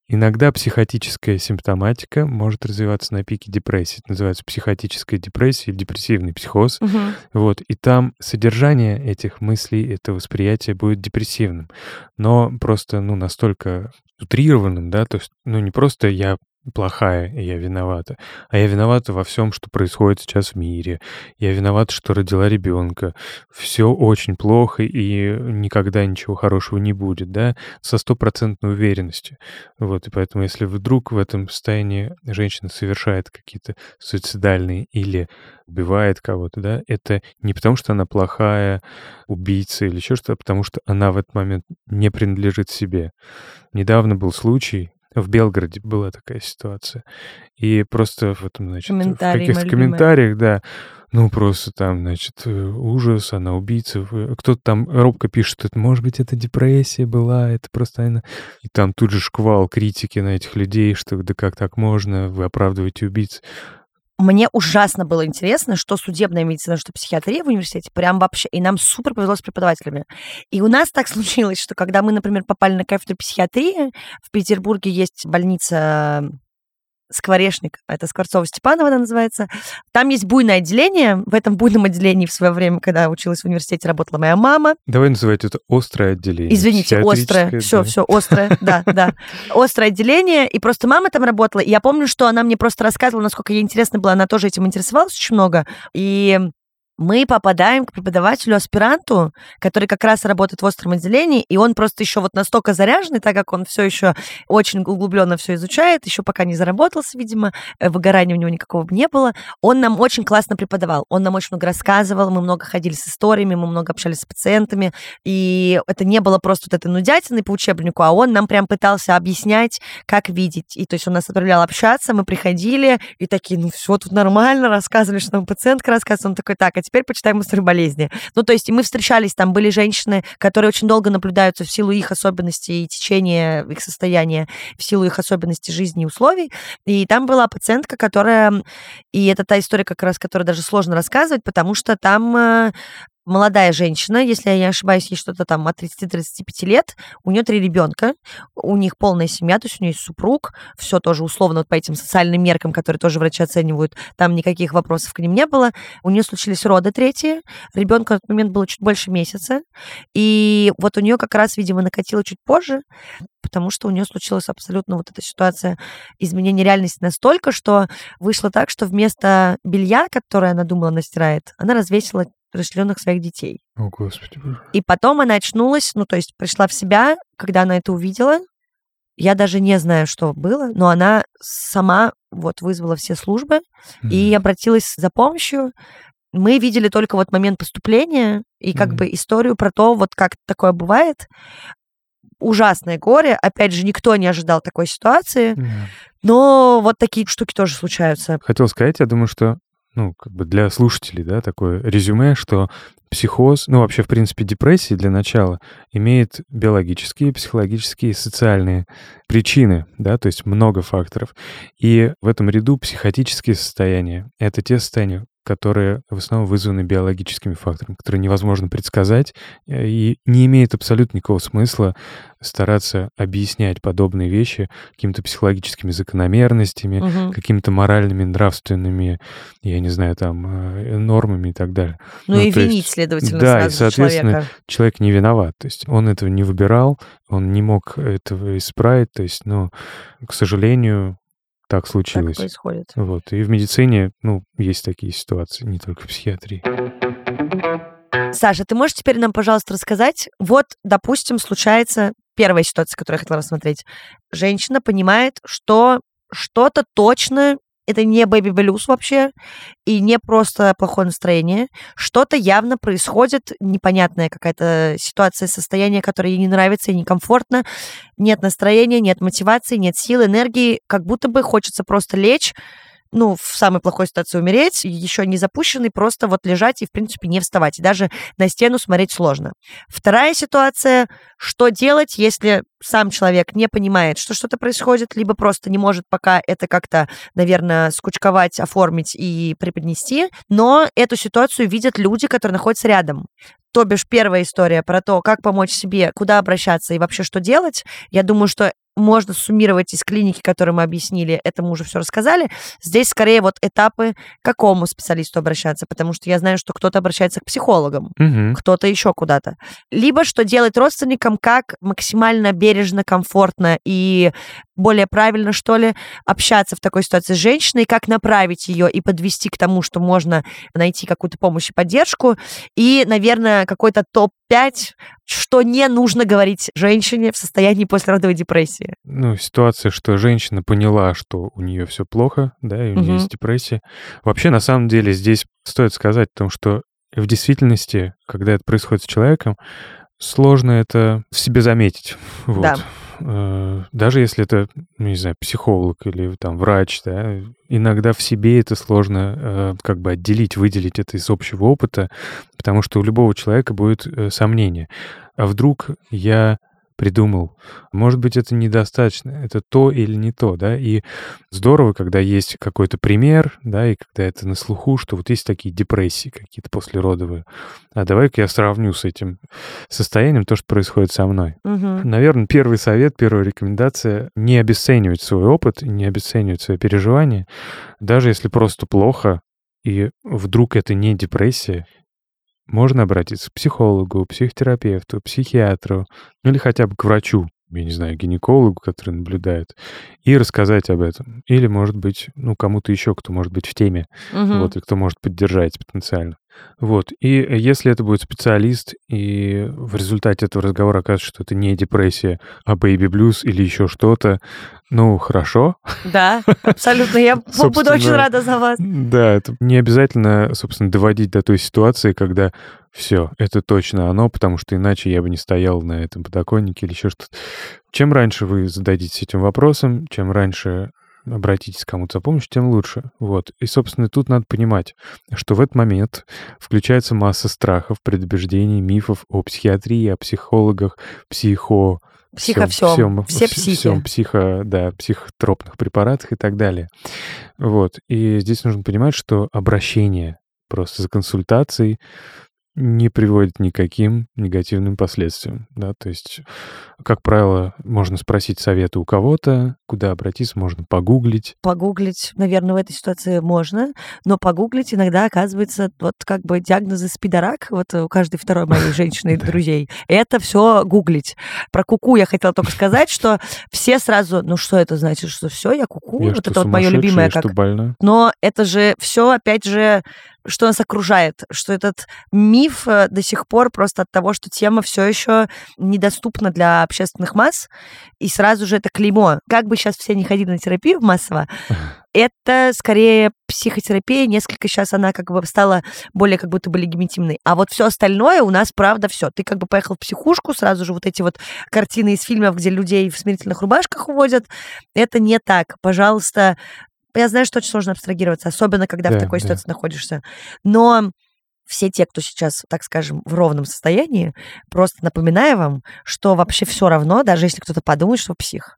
Иногда психотическая симптоматика может развиваться на пике депрессии. Это называется психотическая депрессия или депрессивный психоз. Угу. Вот. И там содержание этих мыслей, это восприятие будет депрессивным. Но просто, ну, настолько утрированным, да, то есть, ну, не просто я плохая, и я виновата. А я виновата во всем, что происходит сейчас в мире. Я виновата, что родила ребенка. Все очень плохо, и никогда ничего хорошего не будет, да, со стопроцентной уверенностью. Вот, и поэтому, если вдруг в этом состоянии женщина совершает какие-то суицидальные или убивает кого-то, да, это не потому, что она плохая убийца или еще что-то, а потому что она в этот момент не принадлежит себе. Недавно был случай, в Белгороде была такая ситуация. И просто в этом, значит, в каких-то комментариях, да, ну, просто там, значит, э, ужас, она убийца. Кто-то там робко пишет, это, может быть, это депрессия была, это просто она... И там тут же шквал критики на этих людей, что да как так можно, вы оправдываете убийц. Мне ужасно было интересно, что судебная медицина, что психиатрия в университете, прям вообще, и нам супер повезло с преподавателями. И у нас так случилось, что когда мы, например, попали на кафедру психиатрии, в Петербурге есть больница Скворечник, это Скворцова-Степанова она называется. Там есть буйное отделение. В этом буйном отделении в свое время, когда училась в университете, работала моя мама. Давай называть это острое отделение. Извините, острое. Все, да. все, острое, да, да. Острое отделение. И просто мама там работала. И я помню, что она мне просто рассказывала, насколько ей интересно было. Она тоже этим интересовалась очень много. И мы попадаем к преподавателю-аспиранту, который как раз работает в остром отделении, и он просто еще вот настолько заряженный, так как он все еще очень углубленно все изучает, еще пока не заработался, видимо, э, выгорания у него никакого не было. Он нам очень классно преподавал, он нам очень много рассказывал, мы много ходили с историями, мы много общались с пациентами, и это не было просто вот этой нудятиной по учебнику, а он нам прям пытался объяснять, как видеть. И то есть он нас отправлял общаться, мы приходили, и такие, ну все тут нормально, рассказывали, что нам пациентка рассказывает, он такой, так, а теперь почитаем историю болезни. Ну, то есть мы встречались, там были женщины, которые очень долго наблюдаются в силу их особенностей и течения их состояния, в силу их особенностей жизни и условий. И там была пациентка, которая... И это та история, как раз, которую даже сложно рассказывать, потому что там э, молодая женщина, если я не ошибаюсь, ей что-то там от 30-35 лет, у нее три ребенка, у них полная семья, то есть у нее есть супруг, все тоже условно вот по этим социальным меркам, которые тоже врачи оценивают, там никаких вопросов к ним не было. У нее случились роды третьи, ребенку в этот момент было чуть больше месяца, и вот у нее как раз, видимо, накатило чуть позже, потому что у нее случилась абсолютно вот эта ситуация изменения реальности настолько, что вышло так, что вместо белья, которое она думала настирает, она развесила расчлененных своих детей. О, Господи. И потом она очнулась, ну, то есть пришла в себя, когда она это увидела. Я даже не знаю, что было, но она сама вот вызвала все службы mm-hmm. и обратилась за помощью. Мы видели только вот момент поступления и как mm-hmm. бы историю про то, вот как такое бывает. Ужасное горе. Опять же, никто не ожидал такой ситуации. Mm-hmm. Но вот такие штуки тоже случаются. Хотел сказать, я думаю, что ну, как бы для слушателей, да, такое резюме, что психоз, ну, вообще, в принципе, депрессия для начала имеет биологические, психологические социальные причины, да, то есть много факторов. И в этом ряду психотические состояния — это те состояния, которые в основном вызваны биологическими факторами, которые невозможно предсказать, э, и не имеет абсолютно никакого смысла стараться объяснять подобные вещи какими-то психологическими закономерностями, угу. какими-то моральными, нравственными, я не знаю, там, э, нормами и так далее. Ну, ну и винить, есть, следовательно, Да, и, соответственно, человека. человек не виноват. То есть он этого не выбирал, он не мог этого исправить. То есть, ну, к сожалению, так случилось. Так происходит. Вот. И в медицине, ну, есть такие ситуации, не только в психиатрии. Саша, ты можешь теперь нам, пожалуйста, рассказать, вот, допустим, случается первая ситуация, которую я хотела рассмотреть. Женщина понимает, что что-то точно это не бэби блюз вообще, и не просто плохое настроение. Что-то явно происходит, непонятная какая-то ситуация, состояние, которое ей не нравится и некомфортно. Нет настроения, нет мотивации, нет сил, энергии. Как будто бы хочется просто лечь, ну, в самой плохой ситуации умереть, еще не запущенный, просто вот лежать и, в принципе, не вставать. И даже на стену смотреть сложно. Вторая ситуация, что делать, если сам человек не понимает, что что-то происходит, либо просто не может пока это как-то, наверное, скучковать, оформить и преподнести, но эту ситуацию видят люди, которые находятся рядом. То бишь первая история про то, как помочь себе, куда обращаться и вообще что делать, я думаю, что можно суммировать из клиники, которую мы объяснили, это мы уже все рассказали. Здесь скорее вот этапы, к какому специалисту обращаться, потому что я знаю, что кто-то обращается к психологам, угу. кто-то еще куда-то. Либо что делать родственникам, как максимально бережно, комфортно и более правильно, что ли, общаться в такой ситуации с женщиной, как направить ее и подвести к тому, что можно найти какую-то помощь и поддержку. И, наверное, какой-то топ-5, что не нужно говорить женщине в состоянии послеродовой депрессии. Ну, ситуация, что женщина поняла, что у нее все плохо, да, и у нее угу. есть депрессия. Вообще, на самом деле, здесь стоит сказать о том, что в действительности, когда это происходит с человеком, сложно это в себе заметить. Вот. Да. Э, даже если это, ну, не знаю, психолог или там врач, да, иногда в себе это сложно э, как бы отделить, выделить это из общего опыта, потому что у любого человека будет э, сомнение. А вдруг я придумал. Может быть, это недостаточно, это то или не то, да, и здорово, когда есть какой-то пример, да, и когда это на слуху, что вот есть такие депрессии какие-то послеродовые. А давай-ка я сравню с этим состоянием то, что происходит со мной. Угу. Наверное, первый совет, первая рекомендация — не обесценивать свой опыт, не обесценивать свои переживания, даже если просто плохо, и вдруг это не депрессия, можно обратиться к психологу, психотерапевту, психиатру, ну или хотя бы к врачу, я не знаю, гинекологу, который наблюдает, и рассказать об этом. Или, может быть, ну, кому-то еще, кто может быть в теме, угу. вот, и кто может поддержать потенциально. Вот. И если это будет специалист, и в результате этого разговора окажется, что это не депрессия, а бэйби блюз или еще что-то, ну, хорошо. Да, абсолютно. Я буду очень рада за вас. Да, это не обязательно, собственно, доводить до той ситуации, когда все, это точно оно, потому что иначе я бы не стоял на этом подоконнике или еще что-то. Чем раньше вы зададитесь этим вопросом, чем раньше обратитесь к кому-то за помощью, тем лучше. Вот. И, собственно, тут надо понимать, что в этот момент включается масса страхов, предубеждений, мифов о психиатрии, о психологах, психо... Психо всем, всем все психи. Всем психо, да, психотропных препаратах и так далее. Вот. И здесь нужно понимать, что обращение просто за консультацией не приводит никаким негативным последствиям. Да? То есть, как правило, можно спросить совета у кого-то, куда обратиться, можно погуглить. Погуглить, наверное, в этой ситуации можно, но погуглить иногда оказывается вот как бы диагнозы спидорак, вот у каждой второй моей женщины и друзей, это все гуглить. Про куку я хотела только сказать, что все сразу, ну что это значит, что все, я куку, вот это вот мое любимое. как... Но это же все, опять же, что нас окружает, что этот миф э, до сих пор просто от того, что тема все еще недоступна для общественных масс, и сразу же это клеймо. Как бы сейчас все не ходили на терапию массово, это скорее психотерапия, несколько сейчас она как бы стала более как будто бы легитимной. А вот все остальное у нас, правда, все. Ты как бы поехал в психушку, сразу же вот эти вот картины из фильмов, где людей в смирительных рубашках уводят. Это не так. Пожалуйста, я знаю, что очень сложно абстрагироваться, особенно когда да, в такой да. ситуации находишься. Но все те, кто сейчас, так скажем, в ровном состоянии, просто напоминаю вам, что вообще все равно, даже если кто-то подумает, что псих.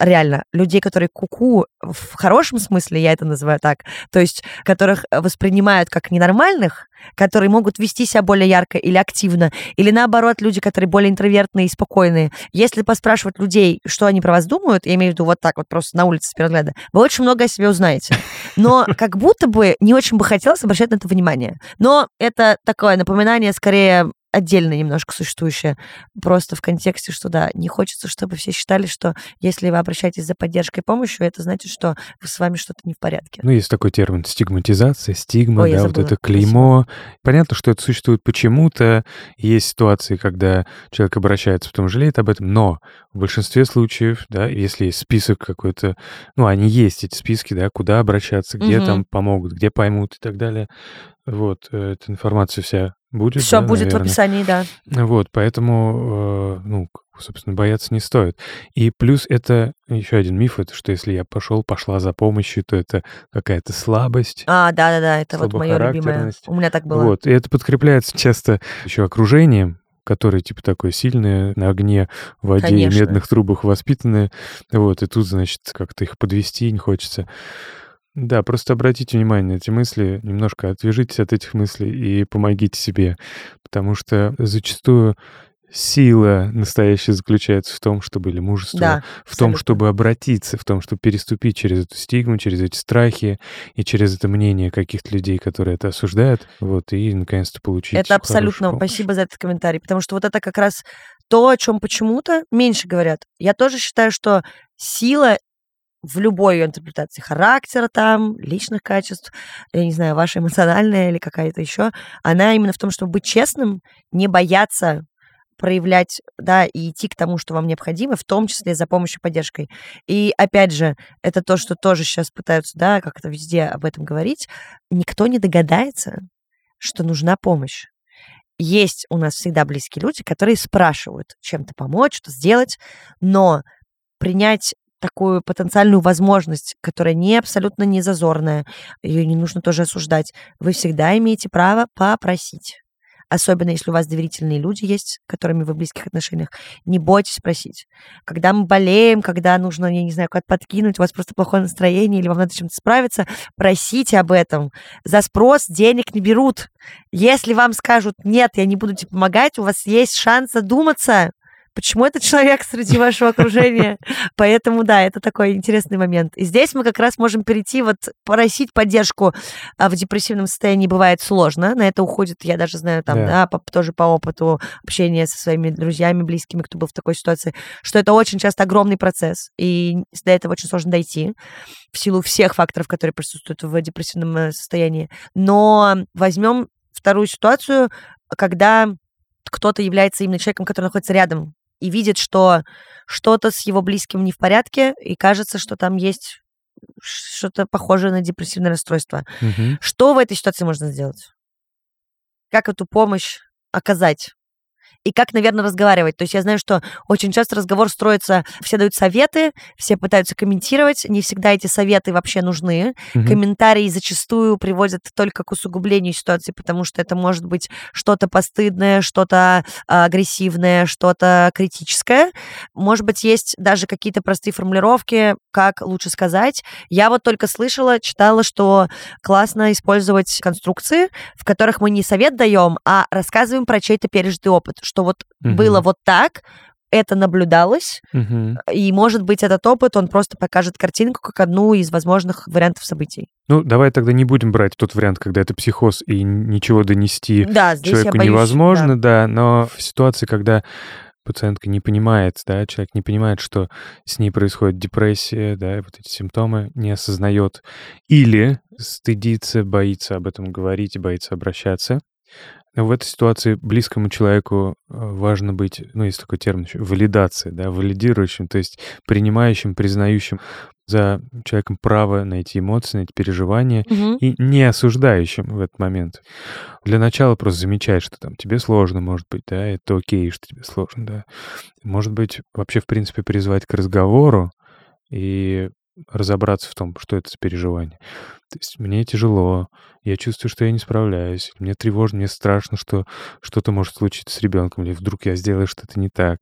Реально, людей, которые куку в хорошем смысле, я это называю так, то есть которых воспринимают как ненормальных, которые могут вести себя более ярко или активно, или наоборот, люди, которые более интровертные и спокойные. Если поспрашивать людей, что они про вас думают, я имею в виду вот так вот просто на улице с первого взгляда, вы очень много о себе узнаете. Но как будто бы не очень бы хотелось обращать на это внимание. Но это такое напоминание скорее отдельно немножко существующее, просто в контексте, что да, не хочется, чтобы все считали, что если вы обращаетесь за поддержкой и помощью, это значит, что с вами что-то не в порядке. Ну, есть такой термин стигматизация, стигма, Ой, да, вот это клеймо. Спасибо. Понятно, что это существует почему-то. Есть ситуации, когда человек обращается, потом жалеет об этом, но в большинстве случаев, да, если есть список какой-то, ну, они есть, эти списки, да, куда обращаться, где угу. там помогут, где поймут и так далее. Вот, э, эта информация вся будет. Все да, будет наверное. в описании, да. Вот, поэтому, э, ну, собственно, бояться не стоит. И плюс это еще один миф, это что если я пошел, пошла за помощью, то это какая-то слабость. А, да-да-да, это вот мое любимое. У меня так было. Вот, и это подкрепляется часто еще окружением, которые типа такое сильное, на огне, в воде Конечно. и медных трубах воспитанные. Вот, и тут, значит, как-то их подвести не хочется. Да, просто обратите внимание на эти мысли, немножко отвяжитесь от этих мыслей и помогите себе, потому что зачастую сила настоящая заключается в том, чтобы, или мужество, да, в том, чтобы обратиться, в том, чтобы переступить через эту стигму, через эти страхи и через это мнение каких-то людей, которые это осуждают, вот, и наконец-то получить Это абсолютно, спасибо за этот комментарий, потому что вот это как раз то, о чем почему-то меньше говорят. Я тоже считаю, что сила в любой ее интерпретации характера там, личных качеств, я не знаю, ваша эмоциональная или какая-то еще, она именно в том, чтобы быть честным, не бояться проявлять, да, и идти к тому, что вам необходимо, в том числе за помощью поддержкой. И опять же, это то, что тоже сейчас пытаются, да, как-то везде об этом говорить, никто не догадается, что нужна помощь. Есть у нас всегда близкие люди, которые спрашивают чем-то помочь, что сделать, но принять такую потенциальную возможность, которая не абсолютно не зазорная, ее не нужно тоже осуждать. Вы всегда имеете право попросить. Особенно если у вас доверительные люди есть, которыми вы в близких отношениях, не бойтесь спросить. Когда мы болеем, когда нужно, я не знаю, куда-то подкинуть, у вас просто плохое настроение или вам надо чем-то справиться, просите об этом. За спрос денег не берут. Если вам скажут, нет, я не буду тебе помогать, у вас есть шанс задуматься, почему этот человек среди вашего окружения. Поэтому, да, это такой интересный момент. И здесь мы как раз можем перейти, вот просить поддержку а в депрессивном состоянии бывает сложно. На это уходит, я даже знаю, там, да, по, тоже по опыту общения со своими друзьями, близкими, кто был в такой ситуации, что это очень часто огромный процесс, и до этого очень сложно дойти в силу всех факторов, которые присутствуют в депрессивном э, состоянии. Но возьмем вторую ситуацию, когда кто-то является именно человеком, который находится рядом и видит, что что-то с его близким не в порядке, и кажется, что там есть что-то похожее на депрессивное расстройство. Угу. Что в этой ситуации можно сделать? Как эту помощь оказать? И как, наверное, разговаривать. То есть я знаю, что очень часто разговор строится, все дают советы, все пытаются комментировать, не всегда эти советы вообще нужны. Угу. Комментарии зачастую приводят только к усугублению ситуации, потому что это может быть что-то постыдное, что-то а, агрессивное, что-то критическое. Может быть, есть даже какие-то простые формулировки, как лучше сказать. Я вот только слышала, читала, что классно использовать конструкции, в которых мы не совет даем, а рассказываем про чей-то пережитый опыт, что вот угу. было вот так, это наблюдалось, угу. и, может быть, этот опыт, он просто покажет картинку как одну из возможных вариантов событий. Ну, давай тогда не будем брать тот вариант, когда это психоз, и ничего донести да, человеку боюсь, невозможно, да. да, но в ситуации, когда пациентка не понимает, да, человек не понимает, что с ней происходит депрессия, да, вот эти симптомы, не осознает, или стыдится, боится об этом говорить, боится обращаться, в этой ситуации близкому человеку э, важно быть, ну, есть такой термин еще, валидация, да, валидирующим, то есть принимающим, признающим за человеком право на эти эмоции, на эти переживания угу. и не осуждающим в этот момент. Для начала просто замечать, что там тебе сложно, может быть, да, это окей, что тебе сложно, да. Может быть, вообще, в принципе, призвать к разговору и разобраться в том, что это за переживание. То есть мне тяжело, я чувствую, что я не справляюсь, мне тревожно, мне страшно, что что-то может случиться с ребенком, или вдруг я сделаю что-то не так.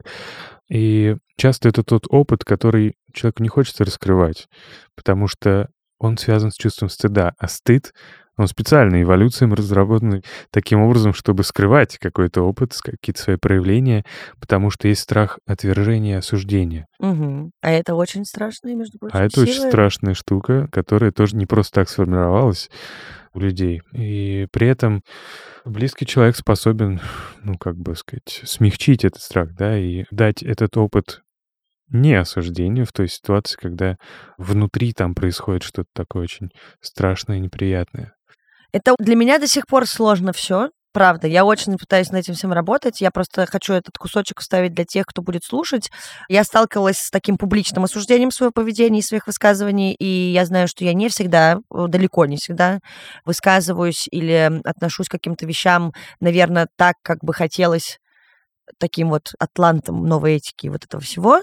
И часто это тот опыт, который человеку не хочется раскрывать, потому что он связан с чувством стыда, а стыд он специально эволюцией разработан таким образом, чтобы скрывать какой-то опыт, какие-то свои проявления, потому что есть страх отвержения, осуждения. Угу. А это очень страшная, между прочим, А это сила. очень страшная штука, которая тоже не просто так сформировалась у людей. И при этом близкий человек способен, ну, как бы сказать, смягчить этот страх, да, и дать этот опыт не осуждению в той ситуации, когда внутри там происходит что-то такое очень страшное, неприятное. Это для меня до сих пор сложно все. Правда, я очень пытаюсь над этим всем работать. Я просто хочу этот кусочек вставить для тех, кто будет слушать. Я сталкивалась с таким публичным осуждением своего поведения и своих высказываний, и я знаю, что я не всегда, далеко не всегда высказываюсь или отношусь к каким-то вещам, наверное, так, как бы хотелось таким вот атлантом новой этики и вот этого всего.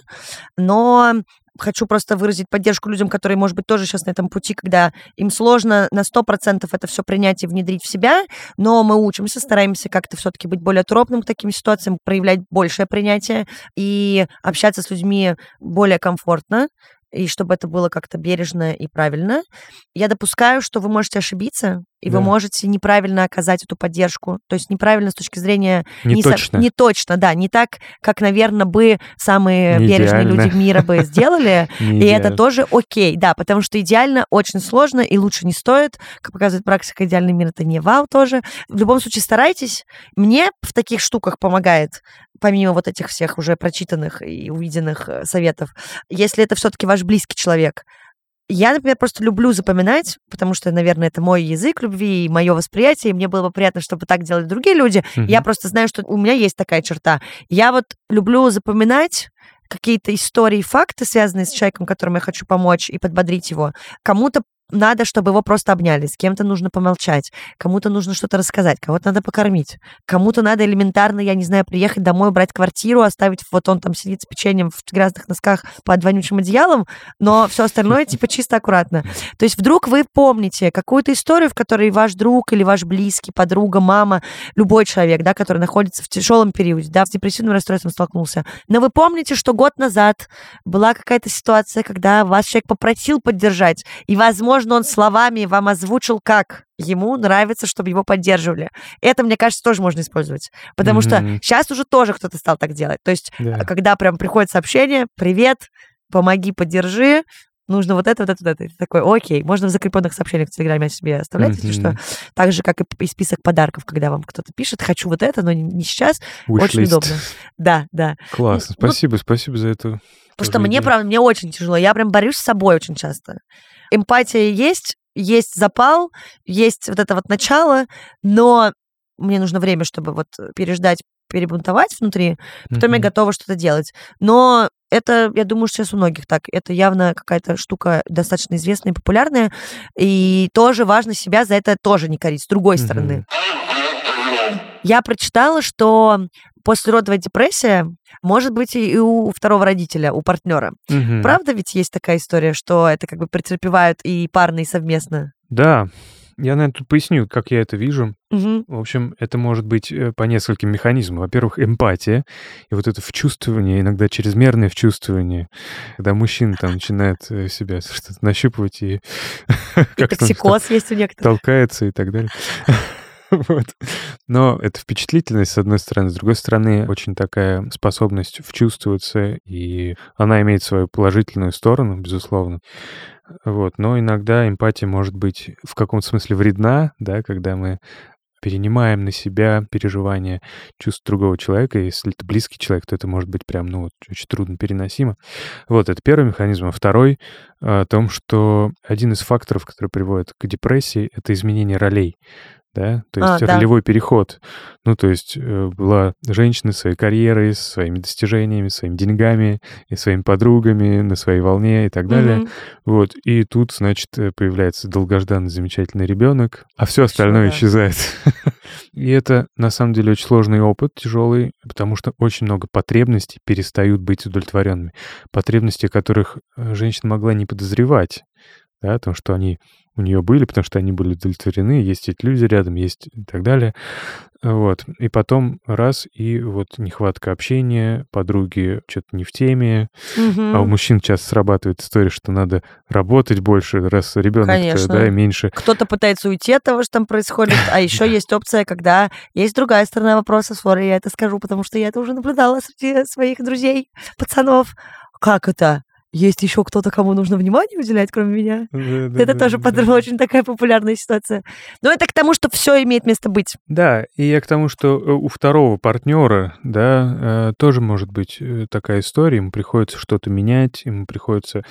Но хочу просто выразить поддержку людям, которые, может быть, тоже сейчас на этом пути, когда им сложно на 100% это все принять и внедрить в себя, но мы учимся, стараемся как-то все-таки быть более тропным к таким ситуациям, проявлять большее принятие и общаться с людьми более комфортно, и чтобы это было как-то бережно и правильно. Я допускаю, что вы можете ошибиться, и да. вы можете неправильно оказать эту поддержку. То есть неправильно с точки зрения... Не, не точно. Со, не точно, да. Не так, как, наверное, бы самые не бережные идеально. люди мира бы сделали. И это тоже окей, да, потому что идеально очень сложно и лучше не стоит. Как показывает практика, идеальный мир — это не вау тоже. В любом случае старайтесь. Мне в таких штуках помогает помимо вот этих всех уже прочитанных и увиденных э, советов, если это все-таки ваш близкий человек, я, например, просто люблю запоминать, потому что, наверное, это мой язык любви и мое восприятие, и мне было бы приятно, чтобы так делали другие люди. Mm-hmm. Я просто знаю, что у меня есть такая черта. Я вот люблю запоминать какие-то истории, факты, связанные с человеком, которому я хочу помочь и подбодрить его, кому-то надо, чтобы его просто обняли, с кем-то нужно помолчать, кому-то нужно что-то рассказать, кого-то надо покормить, кому-то надо элементарно, я не знаю, приехать домой, брать квартиру, оставить, вот он там сидит с печеньем в грязных носках под вонючим одеялом, но все остальное типа чисто аккуратно. То есть вдруг вы помните какую-то историю, в которой ваш друг или ваш близкий, подруга, мама, любой человек, да, который находится в тяжелом периоде, да, с депрессивным расстройством столкнулся, но вы помните, что год назад была какая-то ситуация, когда вас человек попросил поддержать, и, возможно, возможно, он словами вам озвучил, как ему нравится, чтобы его поддерживали. Это, мне кажется, тоже можно использовать. Потому mm-hmm. что сейчас уже тоже кто-то стал так делать. То есть, yeah. когда прям приходит сообщение, привет, помоги, поддержи, нужно вот это, вот это, вот это. И ты такой, окей, можно в закрепленных сообщениях в Телеграме себе оставлять, mm-hmm. если что. Так же, как и список подарков, когда вам кто-то пишет, хочу вот это, но не сейчас. Wish Очень list. удобно. Да, да. Классно. Ну, спасибо, ну, спасибо за это. Потому что мне, правда, мне очень тяжело. Я прям борюсь с собой очень часто эмпатия есть, есть запал, есть вот это вот начало, но мне нужно время, чтобы вот переждать, перебунтовать внутри, потом mm-hmm. я готова что-то делать. Но это, я думаю, сейчас у многих так. Это явно какая-то штука достаточно известная и популярная. И тоже важно себя за это тоже не корить, с другой mm-hmm. стороны. Я прочитала, что послеродовая депрессия может быть и у второго родителя, у партнера. Угу. Правда ведь есть такая история, что это как бы претерпевают и парно, и совместно? Да, я, наверное, тут поясню, как я это вижу. Угу. В общем, это может быть э, по нескольким механизмам. Во-первых, эмпатия, и вот это вчувствование, иногда чрезмерное вчувствование, когда мужчина там начинает э, себя что-то нащупывать и... И токсикоз есть у некоторых. Толкается и так далее. Вот. Но это впечатлительность, с одной стороны. С другой стороны, очень такая способность вчувствоваться, и она имеет свою положительную сторону, безусловно. Вот. Но иногда эмпатия может быть в каком-то смысле вредна, да, когда мы перенимаем на себя переживания, чувств другого человека. Если это близкий человек, то это может быть прям, ну, очень трудно переносимо. Вот, это первый механизм. А второй о том, что один из факторов, который приводит к депрессии, это изменение ролей да, то есть а, ролевой да. переход. Ну, то есть э, была женщина своей карьерой, своими достижениями, своими деньгами, и своими подругами, на своей волне и так далее. Mm-hmm. Вот, и тут, значит, э, появляется долгожданный замечательный ребенок, а все остальное да. исчезает. и это, на самом деле, очень сложный опыт, тяжелый, потому что очень много потребностей перестают быть удовлетворенными. Потребности, которых э, женщина могла не подозревать да, о том, что они у нее были, потому что они были удовлетворены, есть эти люди рядом, есть и так далее. Вот. И потом раз, и вот нехватка общения, подруги что-то не в теме. Угу. А у мужчин часто срабатывает история, что надо работать больше, раз ребенок да, меньше. Кто-то пытается уйти от того, что там происходит, а еще есть опция, когда есть другая сторона вопроса, сори, я это скажу, потому что я это уже наблюдала среди своих друзей, пацанов. Как это? Есть еще кто-то, кому нужно внимание уделять, кроме меня. Да, да, это да, тоже да. очень такая популярная ситуация. Но это к тому, что все имеет место быть. Да, и я к тому, что э, у второго партнера, да, э, тоже может быть э, такая история, ему приходится что-то менять, ему приходится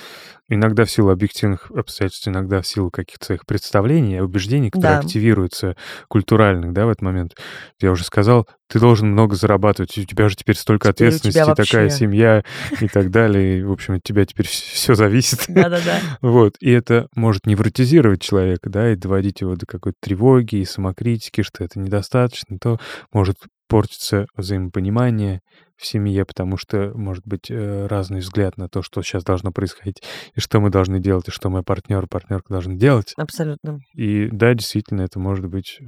иногда в силу объективных обстоятельств, иногда в силу каких-то своих представлений, убеждений, которые да. активируются культуральных, да, в этот момент. Я уже сказал, ты должен много зарабатывать, у тебя же теперь столько теперь ответственности, вообще... такая семья и так далее. В общем, от тебя теперь все зависит. Да-да-да. Вот. И это может невротизировать человека, да, и доводить его до какой-то тревоги и самокритики, что это недостаточно, то может портится взаимопонимание в семье, потому что может быть э, разный взгляд на то, что сейчас должно происходить, и что мы должны делать, и что мой партнер, партнерка должны делать. Абсолютно. И да, действительно, это может быть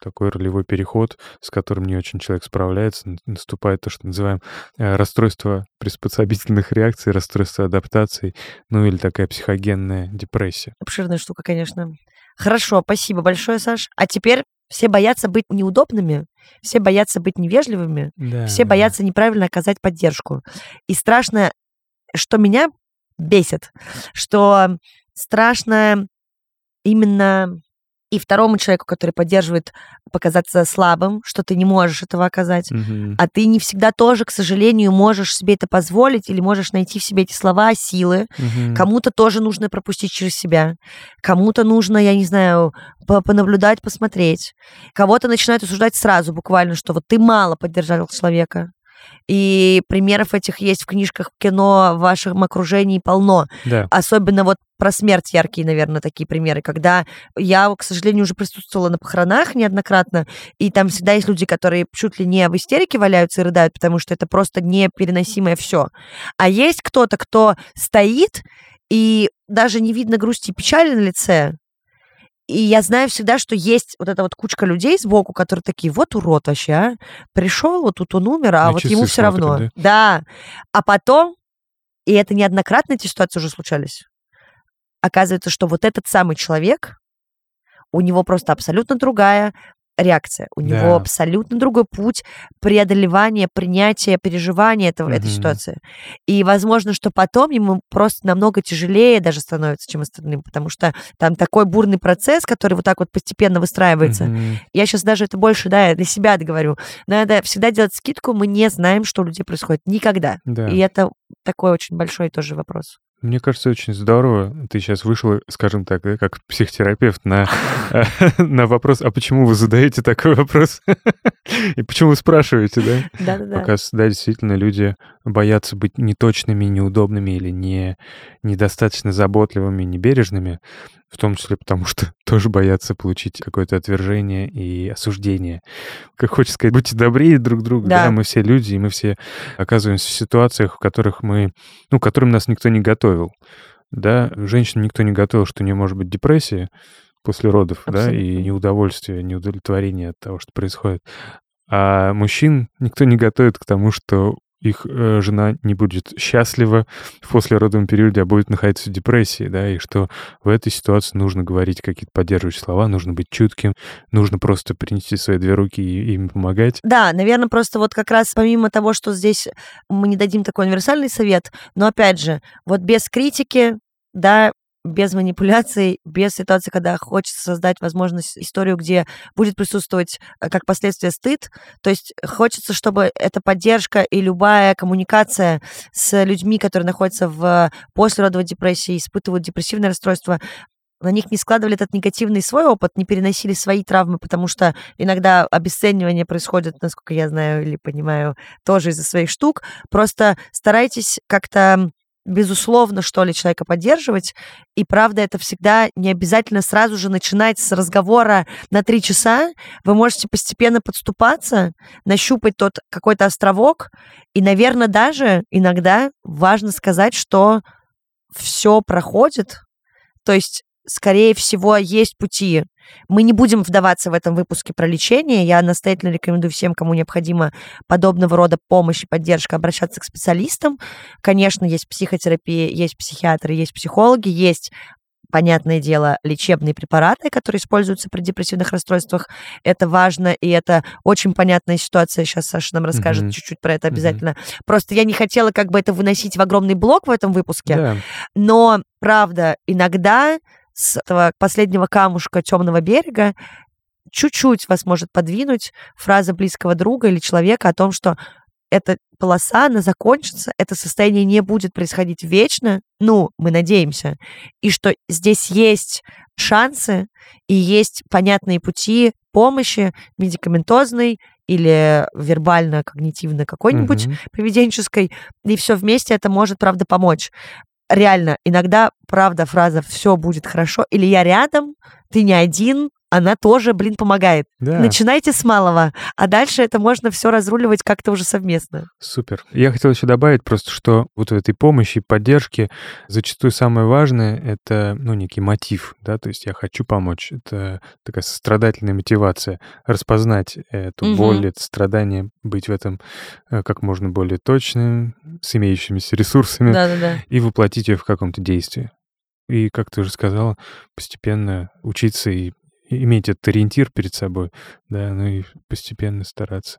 такой ролевой переход, с которым не очень человек справляется, наступает то, что называем э, расстройство приспособительных реакций, расстройство адаптации, ну или такая психогенная депрессия. Обширная штука, конечно. Хорошо, спасибо большое, Саш. А теперь все боятся быть неудобными, все боятся быть невежливыми, да, все боятся неправильно оказать поддержку. И страшно, что меня бесит, что страшно именно и второму человеку, который поддерживает, показаться слабым, что ты не можешь этого оказать. Угу. А ты не всегда тоже, к сожалению, можешь себе это позволить или можешь найти в себе эти слова, силы. Угу. Кому-то тоже нужно пропустить через себя. Кому-то нужно, я не знаю, понаблюдать, посмотреть. Кого-то начинают осуждать сразу, буквально, что вот ты мало поддержал человека. И примеров этих есть в книжках, в кино, в вашем окружении полно. Да. Особенно вот про смерть яркие, наверное, такие примеры, когда я, к сожалению, уже присутствовала на похоронах неоднократно, и там всегда есть люди, которые чуть ли не в истерике валяются и рыдают, потому что это просто непереносимое все. А есть кто-то, кто стоит, и даже не видно грусти и печали на лице, и я знаю всегда, что есть вот эта вот кучка людей сбоку, которые такие, вот урод вообще, а? Пришел, вот тут он умер, а На вот ему все равно. Да? да. А потом, и это неоднократно эти ситуации уже случались, оказывается, что вот этот самый человек, у него просто абсолютно другая реакция. У да. него абсолютно другой путь преодолевания, принятия, переживания этого, угу. этой ситуации. И возможно, что потом ему просто намного тяжелее даже становится, чем остальным, потому что там такой бурный процесс, который вот так вот постепенно выстраивается. Угу. Я сейчас даже это больше, да, для себя говорю. Надо всегда делать скидку, мы не знаем, что у людей происходит. Никогда. Да. И это такой очень большой тоже вопрос. Мне кажется, очень здорово. Ты сейчас вышел, скажем так, да, как психотерапевт на, на вопрос, а почему вы задаете такой вопрос? И почему вы спрашиваете, да? Да-да-да. Оказывается, да, действительно, люди боятся быть неточными, неудобными или не, недостаточно заботливыми, небережными в том числе потому, что тоже боятся получить какое-то отвержение и осуждение. Как хочется сказать, будьте добрее друг другу, да. да, мы все люди, и мы все оказываемся в ситуациях, в которых мы, ну, к которым нас никто не готовил. Да, женщину никто не готовил, что у нее может быть депрессия после родов, Абсолютно. да, и неудовольствие, неудовлетворение от того, что происходит. А мужчин никто не готовит к тому, что их э, жена не будет счастлива в послеродовом периоде, а будет находиться в депрессии, да, и что в этой ситуации нужно говорить какие-то поддерживающие слова, нужно быть чутким, нужно просто принести свои две руки и им помогать. Да, наверное, просто вот как раз помимо того, что здесь мы не дадим такой универсальный совет, но опять же, вот без критики, да, без манипуляций, без ситуации, когда хочется создать возможность, историю, где будет присутствовать э, как последствие стыд. То есть хочется, чтобы эта поддержка и любая коммуникация с людьми, которые находятся в послеродовой депрессии, испытывают депрессивное расстройство, на них не складывали этот негативный свой опыт, не переносили свои травмы, потому что иногда обесценивание происходит, насколько я знаю или понимаю, тоже из-за своих штук. Просто старайтесь как-то безусловно, что ли, человека поддерживать. И правда, это всегда не обязательно сразу же начинать с разговора на три часа. Вы можете постепенно подступаться, нащупать тот какой-то островок. И, наверное, даже иногда важно сказать, что все проходит. То есть скорее всего, есть пути. Мы не будем вдаваться в этом выпуске про лечение. Я настоятельно рекомендую всем, кому необходима подобного рода помощь и поддержка, обращаться к специалистам. Конечно, есть психотерапия, есть психиатры, есть психологи, есть понятное дело, лечебные препараты, которые используются при депрессивных расстройствах. Это важно, и это очень понятная ситуация. Сейчас Саша нам расскажет mm-hmm. чуть-чуть про это обязательно. Mm-hmm. Просто я не хотела как бы это выносить в огромный блок в этом выпуске, yeah. но, правда, иногда с этого последнего камушка темного берега чуть-чуть вас может подвинуть фраза близкого друга или человека о том, что эта полоса, она закончится, это состояние не будет происходить вечно, ну, мы надеемся, и что здесь есть шансы и есть понятные пути помощи медикаментозной или вербально-когнитивно какой-нибудь mm-hmm. поведенческой, и все вместе это может, правда, помочь реально, иногда, правда, фраза «все будет хорошо» или «я рядом», «ты не один», она тоже, блин, помогает. Да. Начинайте с малого, а дальше это можно все разруливать как-то уже совместно. Супер. Я хотел еще добавить просто, что вот в этой помощи, поддержке зачастую самое важное — это, ну, некий мотив, да, то есть я хочу помочь. Это такая сострадательная мотивация. Распознать эту угу. боль, это страдание, быть в этом э, как можно более точным, с имеющимися ресурсами Да-да-да. и воплотить ее в каком-то действии. И, как ты уже сказала, постепенно учиться и иметь этот ориентир перед собой, да, ну и постепенно стараться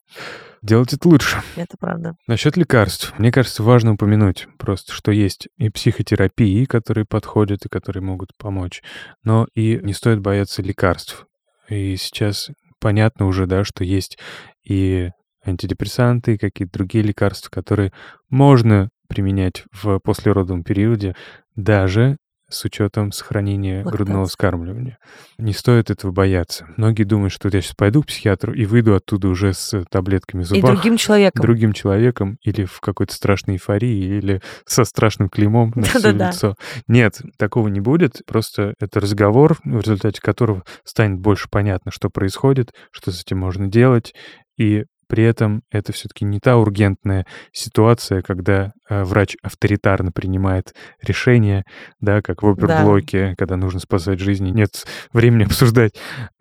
делать это лучше. Это правда. Насчет лекарств. Мне кажется, важно упомянуть просто, что есть и психотерапии, которые подходят и которые могут помочь, но и не стоит бояться лекарств. И сейчас понятно уже, да, что есть и антидепрессанты, и какие-то другие лекарства, которые можно применять в послеродовом периоде, даже с учетом сохранения Лактация. грудного вскармливания. Не стоит этого бояться. Многие думают, что я сейчас пойду к психиатру и выйду оттуда уже с таблетками в зубах. И другим человеком. Другим человеком или в какой-то страшной эйфории, или со страшным клеймом на все лицо. Нет, такого не будет. Просто это разговор, в результате которого станет больше понятно, что происходит, что с этим можно делать, и при этом это все-таки не та ургентная ситуация, когда э, врач авторитарно принимает решение, да, как в оперблоке, да. когда нужно спасать жизни. Нет времени обсуждать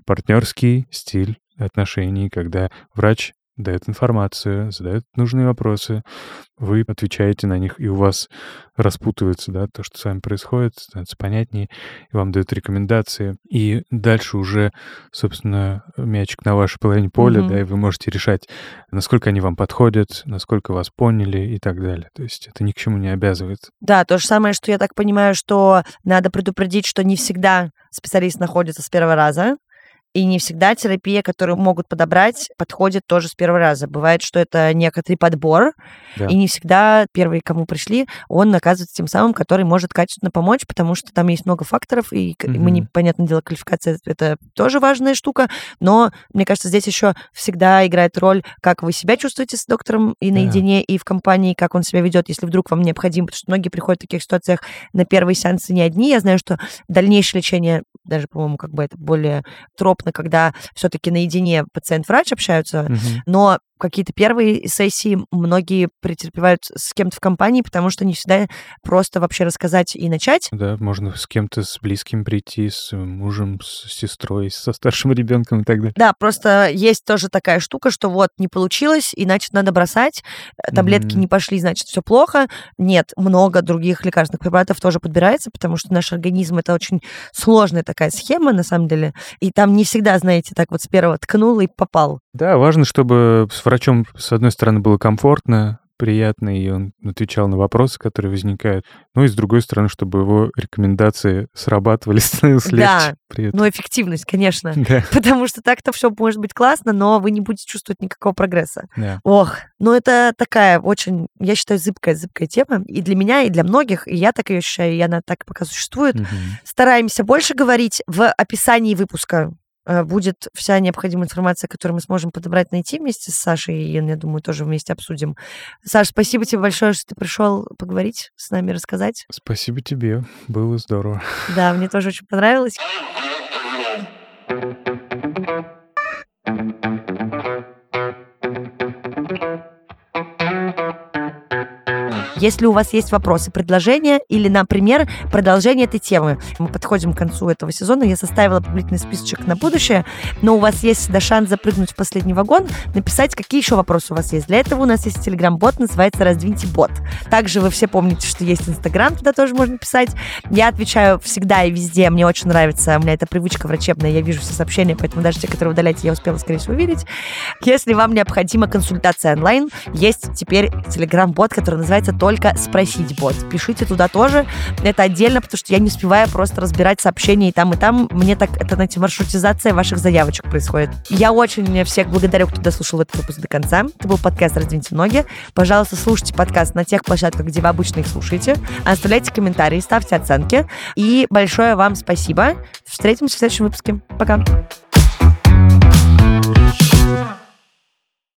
партнерский стиль отношений, когда врач дает информацию, задает нужные вопросы, вы отвечаете на них, и у вас распутывается, да, то, что с вами происходит, становится понятнее, и вам дают рекомендации, и дальше уже, собственно, мячик на вашей половине поля, mm-hmm. да, и вы можете решать, насколько они вам подходят, насколько вас поняли и так далее. То есть это ни к чему не обязывает. Да, то же самое, что я так понимаю, что надо предупредить, что не всегда специалист находится с первого раза, и не всегда терапия, которую могут подобрать, подходит тоже с первого раза. Бывает, что это некоторый подбор, да. и не всегда первый, кому пришли, он оказывается тем самым, который может качественно помочь, потому что там есть много факторов, и угу. мы, не, понятное дело, квалификация — это тоже важная штука, но, мне кажется, здесь еще всегда играет роль, как вы себя чувствуете с доктором и наедине, да. и в компании, как он себя ведет, если вдруг вам необходимо, потому что многие приходят в таких ситуациях на первые сеансы не одни. Я знаю, что дальнейшее лечение, даже, по-моему, как бы это более троп комфортно, когда все-таки наедине пациент-врач общаются, угу. но какие-то первые сессии многие претерпевают с кем-то в компании, потому что не всегда просто вообще рассказать и начать. Да, можно с кем-то с близким прийти, с мужем, с сестрой, со старшим ребенком и так далее. Да, просто есть тоже такая штука, что вот не получилось, и значит надо бросать, э, таблетки mm-hmm. не пошли, значит все плохо. Нет, много других лекарственных препаратов тоже подбирается, потому что наш организм это очень сложная такая схема на самом деле, и там не всегда, знаете, так вот с первого ткнул и попал. Да, важно, чтобы с врачом, с одной стороны, было комфортно, приятный, и он отвечал на вопросы, которые возникают. Ну и с другой стороны, чтобы его рекомендации срабатывали, становилось легче. Да, при этом. но эффективность, конечно. Да, Потому что так-то все может быть классно, но вы не будете чувствовать никакого прогресса. да. Ох, ну это такая очень, я считаю, зыбкая-зыбкая тема. И для меня, и для многих, и я так ее ощущаю, и она так пока существует. Мгм. Стараемся больше говорить в описании выпуска. Э, Будет вся необходимая информация, которую мы сможем подобрать, найти вместе с Сашей, и, я думаю, тоже вместе обсудим. Саш, спасибо тебе большое, что ты пришел поговорить с нами, рассказать. Спасибо тебе, было здорово. Да, мне тоже очень понравилось. Если у вас есть вопросы, предложения или, например, продолжение этой темы, мы подходим к концу этого сезона, я составила публичный списочек на будущее, но у вас есть всегда шанс запрыгнуть в последний вагон, написать, какие еще вопросы у вас есть. Для этого у нас есть телеграм-бот, называется «Раздвиньте бот». Также вы все помните, что есть Инстаграм, туда тоже можно писать. Я отвечаю всегда и везде, мне очень нравится, у меня это привычка врачебная, я вижу все сообщения, поэтому даже те, которые удаляете, я успела, скорее всего, увидеть. Если вам необходима консультация онлайн, есть теперь телеграм-бот, который называется только спросить бот. Пишите туда тоже. Это отдельно, потому что я не успеваю просто разбирать сообщения и там, и там. Мне так, это, знаете, маршрутизация ваших заявочек происходит. Я очень всех благодарю, кто дослушал этот выпуск до конца. Это был подкаст «Раздвиньте ноги». Пожалуйста, слушайте подкаст на тех площадках, где вы обычно их слушаете. Оставляйте комментарии, ставьте оценки. И большое вам спасибо. Встретимся в следующем выпуске. Пока.